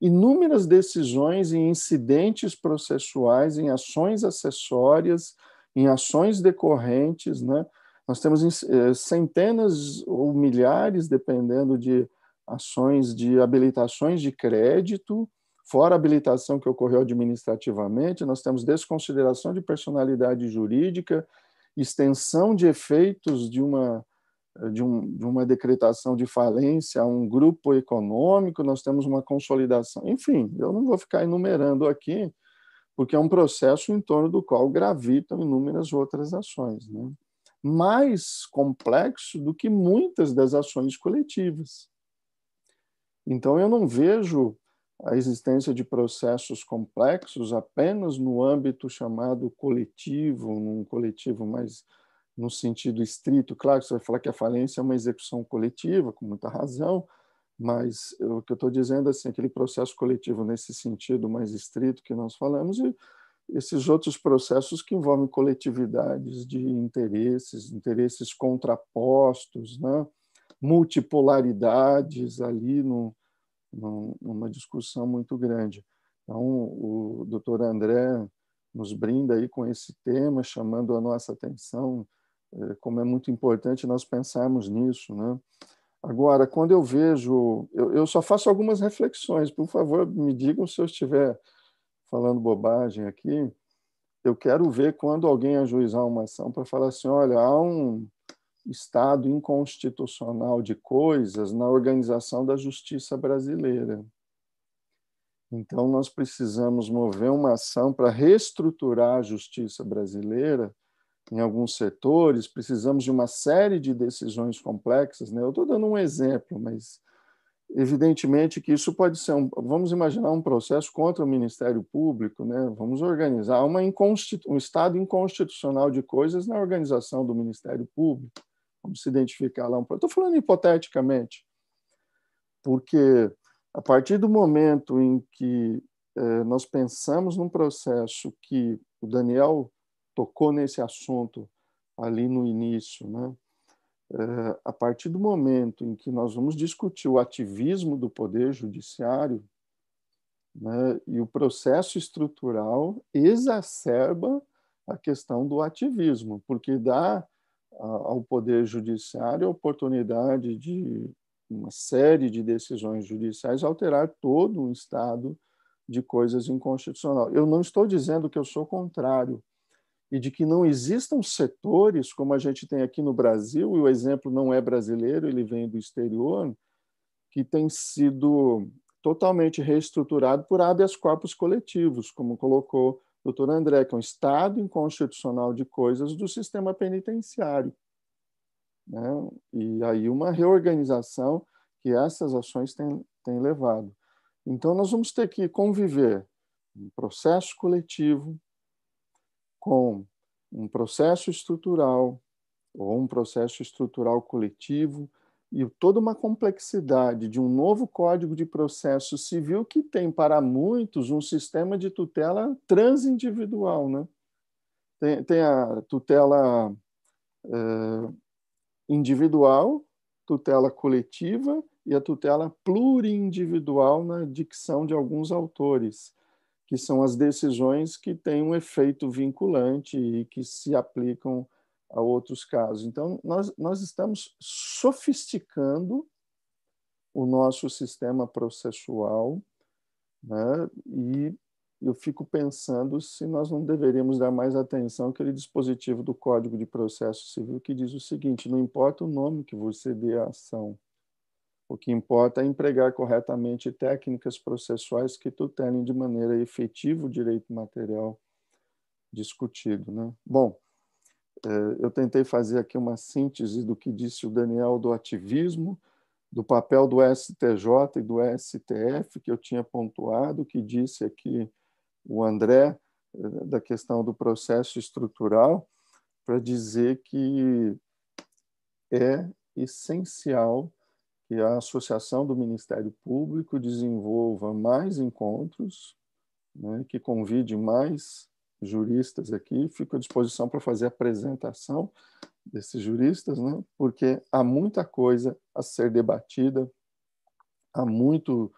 [SPEAKER 2] inúmeras decisões e incidentes processuais, em ações acessórias, em ações decorrentes, né? Nós temos eh, centenas ou milhares, dependendo de ações de habilitações de crédito, fora a habilitação que ocorreu administrativamente, nós temos desconsideração de personalidade jurídica, extensão de efeitos de uma, de, um, de uma decretação de falência a um grupo econômico, nós temos uma consolidação. Enfim, eu não vou ficar enumerando aqui, porque é um processo em torno do qual gravitam inúmeras outras ações. Né? mais complexo do que muitas das ações coletivas. Então, eu não vejo a existência de processos complexos apenas no âmbito chamado coletivo, num coletivo mais no sentido estrito. Claro que você vai falar que a falência é uma execução coletiva, com muita razão, mas o que eu estou dizendo é assim, aquele processo coletivo nesse sentido mais estrito que nós falamos, e esses outros processos que envolvem coletividades de interesses, interesses contrapostos, né? multipolaridades ali no, numa discussão muito grande. Então, o doutor André nos brinda aí com esse tema, chamando a nossa atenção, eh, como é muito importante nós pensarmos nisso. Né? Agora, quando eu vejo, eu, eu só faço algumas reflexões, por favor, me digam se eu estiver falando bobagem aqui, eu quero ver quando alguém ajuizar uma ação para falar assim, olha, há um estado inconstitucional de coisas na organização da justiça brasileira. Então, nós precisamos mover uma ação para reestruturar a justiça brasileira em alguns setores, precisamos de uma série de decisões complexas. Né? Eu estou dando um exemplo, mas Evidentemente que isso pode ser um, vamos imaginar um processo contra o Ministério Público, né? Vamos organizar uma um estado inconstitucional de coisas na organização do Ministério Público. Vamos se identificar lá um Estou falando hipoteticamente, porque a partir do momento em que eh, nós pensamos num processo que o Daniel tocou nesse assunto ali no início, né? Eh, a partir do momento em que nós vamos discutir o ativismo do poder judiciário, né, e o processo estrutural exacerba a questão do ativismo, porque dá ao Poder Judiciário a oportunidade de uma série de decisões judiciais alterar todo um estado de coisas inconstitucional. Eu não estou dizendo que eu sou contrário e de que não existam setores como a gente tem aqui no Brasil, e o exemplo não é brasileiro, ele vem do exterior, que tem sido totalmente reestruturado por habeas corpus coletivos, como colocou doutor André, que é um estado inconstitucional de coisas do sistema penitenciário. Né? E aí uma reorganização que essas ações têm, têm levado. Então, nós vamos ter que conviver um processo coletivo com um processo estrutural ou um processo estrutural coletivo e toda uma complexidade de um novo Código de Processo Civil que tem para muitos um sistema de tutela transindividual, né? Tem, tem a tutela é, individual, tutela coletiva e a tutela plurindividual na dicção de alguns autores, que são as decisões que têm um efeito vinculante e que se aplicam a outros casos. Então, nós, nós estamos sofisticando o nosso sistema processual, né? e eu fico pensando se nós não deveríamos dar mais atenção àquele dispositivo do Código de Processo Civil que diz o seguinte: não importa o nome que você dê à ação, o que importa é empregar corretamente técnicas processuais que tutelem de maneira efetiva o direito material discutido. Né? Bom, eu tentei fazer aqui uma síntese do que disse o Daniel do ativismo, do papel do STJ e do STF, que eu tinha pontuado, que disse aqui o André, é, da questão do processo estrutural, para dizer que é essencial que a Associação do Ministério Público desenvolva mais encontros, né, que convide mais juristas aqui, fico à disposição para fazer a apresentação desses juristas, né? porque há muita coisa a ser debatida, há muito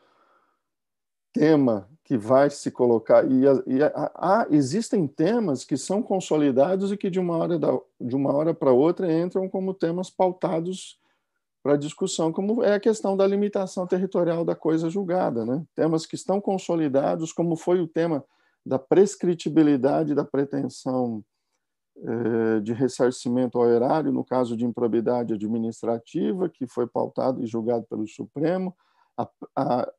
[SPEAKER 2] tema que vai se colocar e, e há, existem temas que são consolidados e que de uma hora da, de uma hora para outra entram como temas pautados para discussão, como é a questão da limitação territorial da coisa julgada, né? Temas que estão consolidados, como foi o tema da prescritibilidade da pretensão eh, de ressarcimento ao erário, no caso de improbidade administrativa, que foi pautado e julgado pelo Supremo, a, a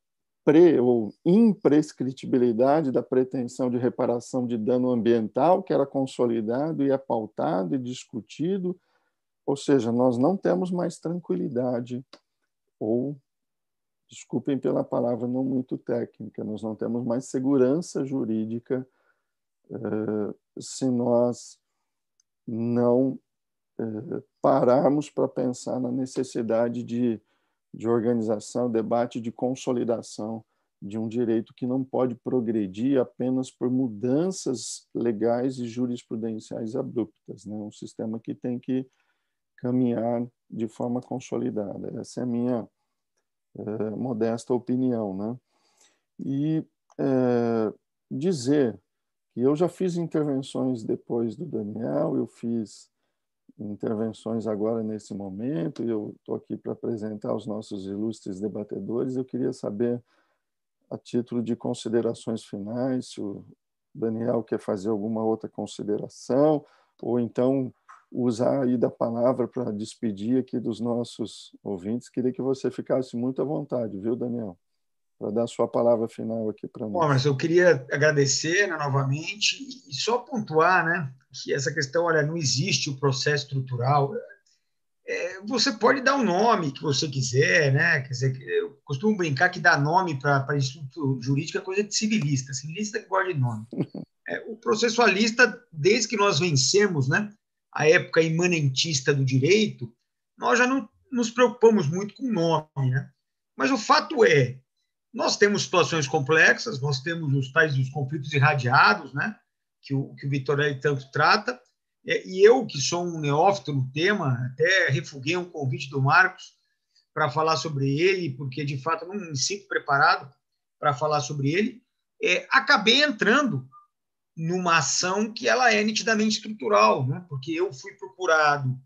[SPEAKER 2] pre ou imprescritibilidade da pretensão de reparação de dano ambiental, que era consolidado e é pautado e discutido, ou seja, nós não temos mais tranquilidade ou desculpem pela palavra não muito técnica, nós não temos mais segurança jurídica uh, se nós não uh, pararmos para pensar na necessidade de, de organização, debate, de consolidação de um direito que não pode progredir apenas por mudanças legais e jurisprudenciais abruptas, né? um sistema que tem que caminhar de forma consolidada. Essa é a minha é, modesta opinião, né? E é, dizer que eu já fiz intervenções depois do Daniel, eu fiz intervenções agora nesse momento, e eu estou aqui para apresentar os nossos ilustres debatedores. Eu queria saber, a título de considerações finais, se o Daniel quer fazer alguma outra consideração, ou então usar aí da palavra para despedir aqui dos nossos ouvintes. Queria que você ficasse muito à vontade, viu, Daniel? Para dar a sua palavra final aqui para nós.
[SPEAKER 3] Bom, mas eu queria agradecer né, novamente e só pontuar né, que essa questão, olha, não existe o processo estrutural. É, você pode dar o um nome que você quiser, né? Quer dizer, eu costumo brincar que dar nome para instituto jurídico é coisa de civilista. Civilista que gosta de nome. *laughs* É, o processualista, desde que nós vencemos, né? A época imanentista do direito, nós já não nos preocupamos muito com o nome, né? Mas o fato é, nós temos situações complexas, nós temos os tais dos conflitos irradiados, né? Que o, que o Vitorelli tanto trata, e eu, que sou um neófito no tema, até refuguei um convite do Marcos para falar sobre ele, porque de fato não me sinto preparado para falar sobre ele. É, acabei entrando numa ação que ela é nitidamente estrutural, né? porque eu fui procurado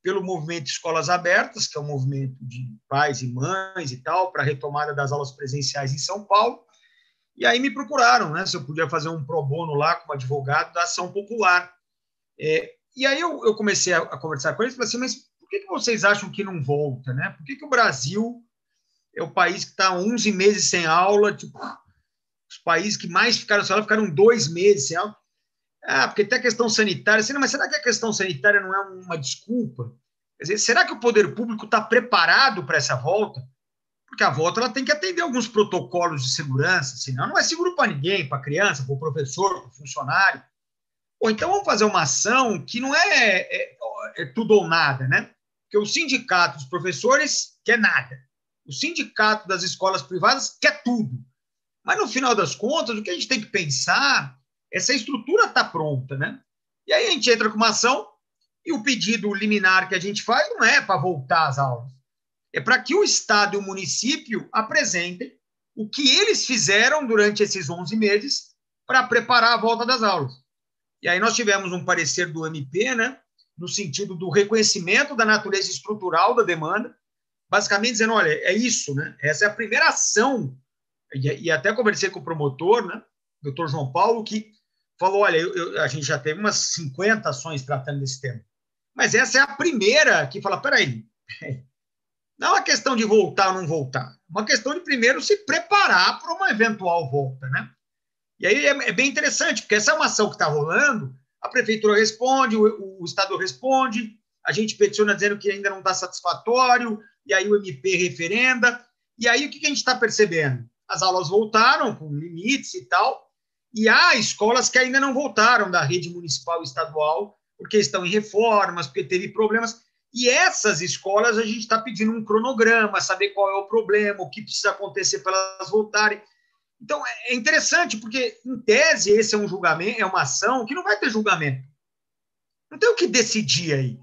[SPEAKER 3] pelo movimento Escolas Abertas, que é um movimento de pais e mães e tal, para a retomada das aulas presenciais em São Paulo. E aí me procuraram, né, se eu podia fazer um pro bono lá como advogado da ação popular. É, e aí eu, eu comecei a, a, conversar com eles falei assim, mas por que, que vocês acham que não volta? Né? Por que, que o Brasil é o país que está 11 meses sem aula? Tipo, os países que mais ficaram sem aula ficaram dois meses sem. Ah, porque tem a questão sanitária. Assim, mas será que a questão sanitária não é uma desculpa? Quer dizer, será que o poder público está preparado para essa volta? Porque a volta ela tem que atender alguns protocolos de segurança, senão não é seguro para ninguém, para a criança, para o professor, para o funcionário. Ou então vamos fazer uma ação que não é, é, é tudo ou nada, né? Porque o sindicato dos professores quer nada. O sindicato das escolas privadas quer tudo. Mas, no final das contas, o que a gente tem que pensar é se a estrutura está pronta, né? E aí a gente entra com uma ação e o pedido liminar que a gente faz não é para voltar às aulas. É para que o Estado e o município apresentem o que eles fizeram durante esses 11 meses para preparar a volta das aulas. E aí nós tivemos um parecer do MP, né, no sentido do reconhecimento da natureza estrutural da demanda, basicamente dizendo, olha, é isso, né? Essa é a primeira ação. E, e até conversei com o promotor, né, doutor João Paulo, que falou, olha, eu, eu, a gente já teve umas 50 ações tratando desse tema. Mas essa é a primeira que fala, peraí, *laughs* não é uma questão de voltar ou não voltar, é uma questão de primeiro se preparar para uma eventual volta, né? E aí é, é bem interessante, porque essa é uma ação que está rolando, a prefeitura responde, o, o, Estado responde, a gente peticiona dizendo que ainda não está satisfatório, e aí o MP referenda, e aí o que, que a gente está percebendo? As aulas voltaram com limites e tal, e há escolas que ainda não voltaram da rede municipal e estadual, porque estão em reformas, porque teve problemas. E essas escolas a gente está pedindo um cronograma, saber qual é o problema, o que precisa acontecer para elas voltarem. Então, é, é interessante, porque, em tese, esse é um julgamento, é uma ação que não vai ter julgamento. Não tem o que decidir aí.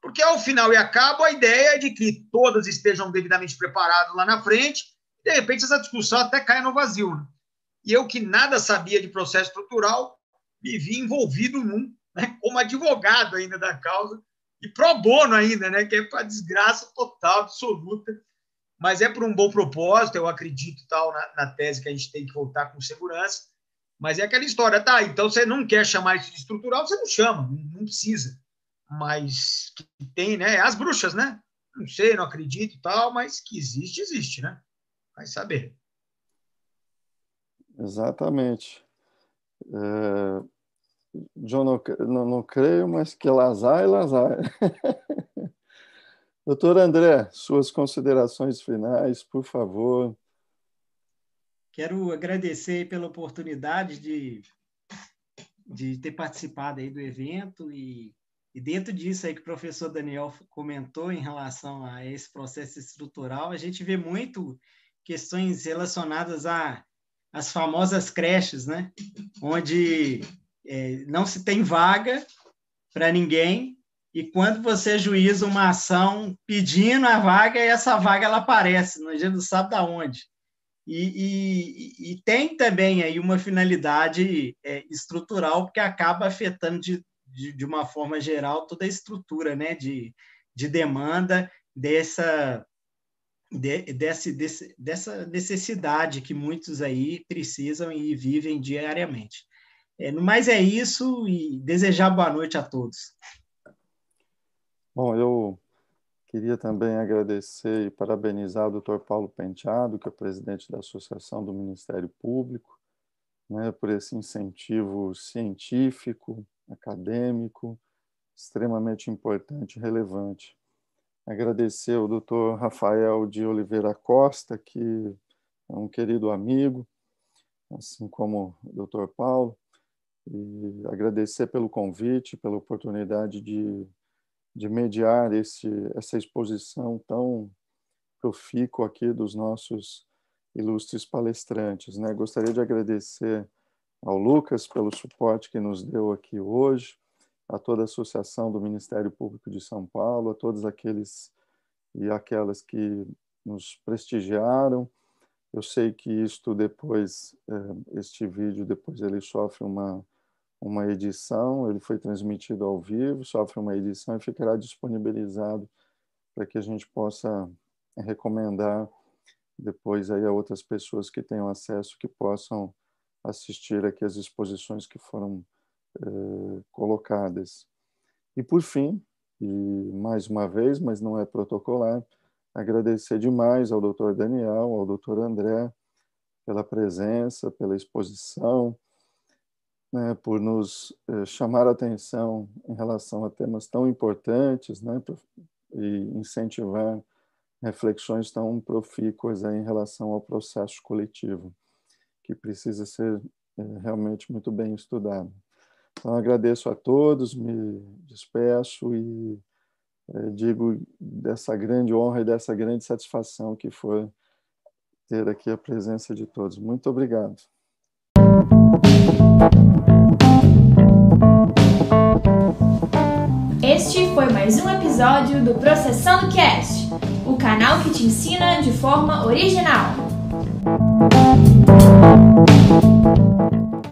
[SPEAKER 3] Porque, ao final e a cabo, a ideia é de que todas estejam devidamente preparadas lá na frente, de repente, essa discussão até cai no vazio. Né? E eu, que nada sabia de processo estrutural, me vi envolvido num, né, como advogado ainda da causa, e pro bono ainda, né, que é para desgraça total, absoluta mas é por um bom propósito, eu acredito tal na, na, tese que a gente tem que voltar com segurança, mas é aquela história, tá, então você não quer chamar isso de estrutural, você não chama, não, precisa, mas que tem, né, as bruxas, né, não sei, não acredito tal, mas que existe, existe, né, vai saber.
[SPEAKER 2] Exatamente. É... John, não, não, não creio, mas que Lazar é Lazar. *laughs* Doutor André, suas considerações finais, por favor.
[SPEAKER 4] Quero agradecer pela oportunidade de, de ter participado aí do evento e, e dentro disso aí que o professor Daniel comentou em relação a esse processo estrutural, a gente vê muito questões relacionadas a as famosas creches, né? Onde é, não se tem vaga para ninguém e quando você juíza uma ação pedindo a vaga, essa vaga ela aparece, a gente não sabe da onde. E, e, e, tem também aí uma finalidade é, estrutural, porque acaba afetando de, de, de, uma forma geral toda a estrutura né, de, de demanda dessa, de, desse, desse, dessa necessidade que muitos aí precisam e vivem diariamente. É, mas é isso e desejar boa noite a todos.
[SPEAKER 2] Bom, eu queria também agradecer e parabenizar o Dr. Paulo Penteado, que é presidente da Associação do Ministério Público, né, por esse incentivo científico, acadêmico, extremamente importante e relevante. Agradecer ao Dr. Rafael de Oliveira Costa, que é um querido amigo, assim como o Dr. Paulo, e agradecer pelo convite, pela oportunidade de de mediar esse, essa exposição tão profícua aqui dos nossos ilustres palestrantes. Né? Gostaria de agradecer ao Lucas pelo suporte que nos deu aqui hoje, a toda a associação do Ministério Público de São Paulo, a todos aqueles e aquelas que nos prestigiaram. Eu sei que isto depois, eh, este vídeo, depois ele sofre uma, uma edição, ele foi transmitido ao vivo, sofre uma edição e ficará disponibilizado para que a gente possa recomendar depois aí a outras pessoas que tenham acesso, que possam assistir aqui as exposições que foram eh, colocadas. E por fim, e mais uma vez, mas não é protocolar, agradecer demais ao Dr. Daniel, ao Dr. André, pela presença, pela exposição, né, por nos eh, chamar a atenção em relação a temas tão importantes, né, e incentivar reflexões tão profícuas em relação ao processo coletivo, que precisa ser é, realmente muito bem estudado. Então, agradeço a todos, me despeço e é, digo dessa grande honra e dessa grande satisfação que foi ter aqui a presença de todos. Muito obrigado.
[SPEAKER 1] Este foi mais um episódio do Processando Cast o canal que te ensina de forma original.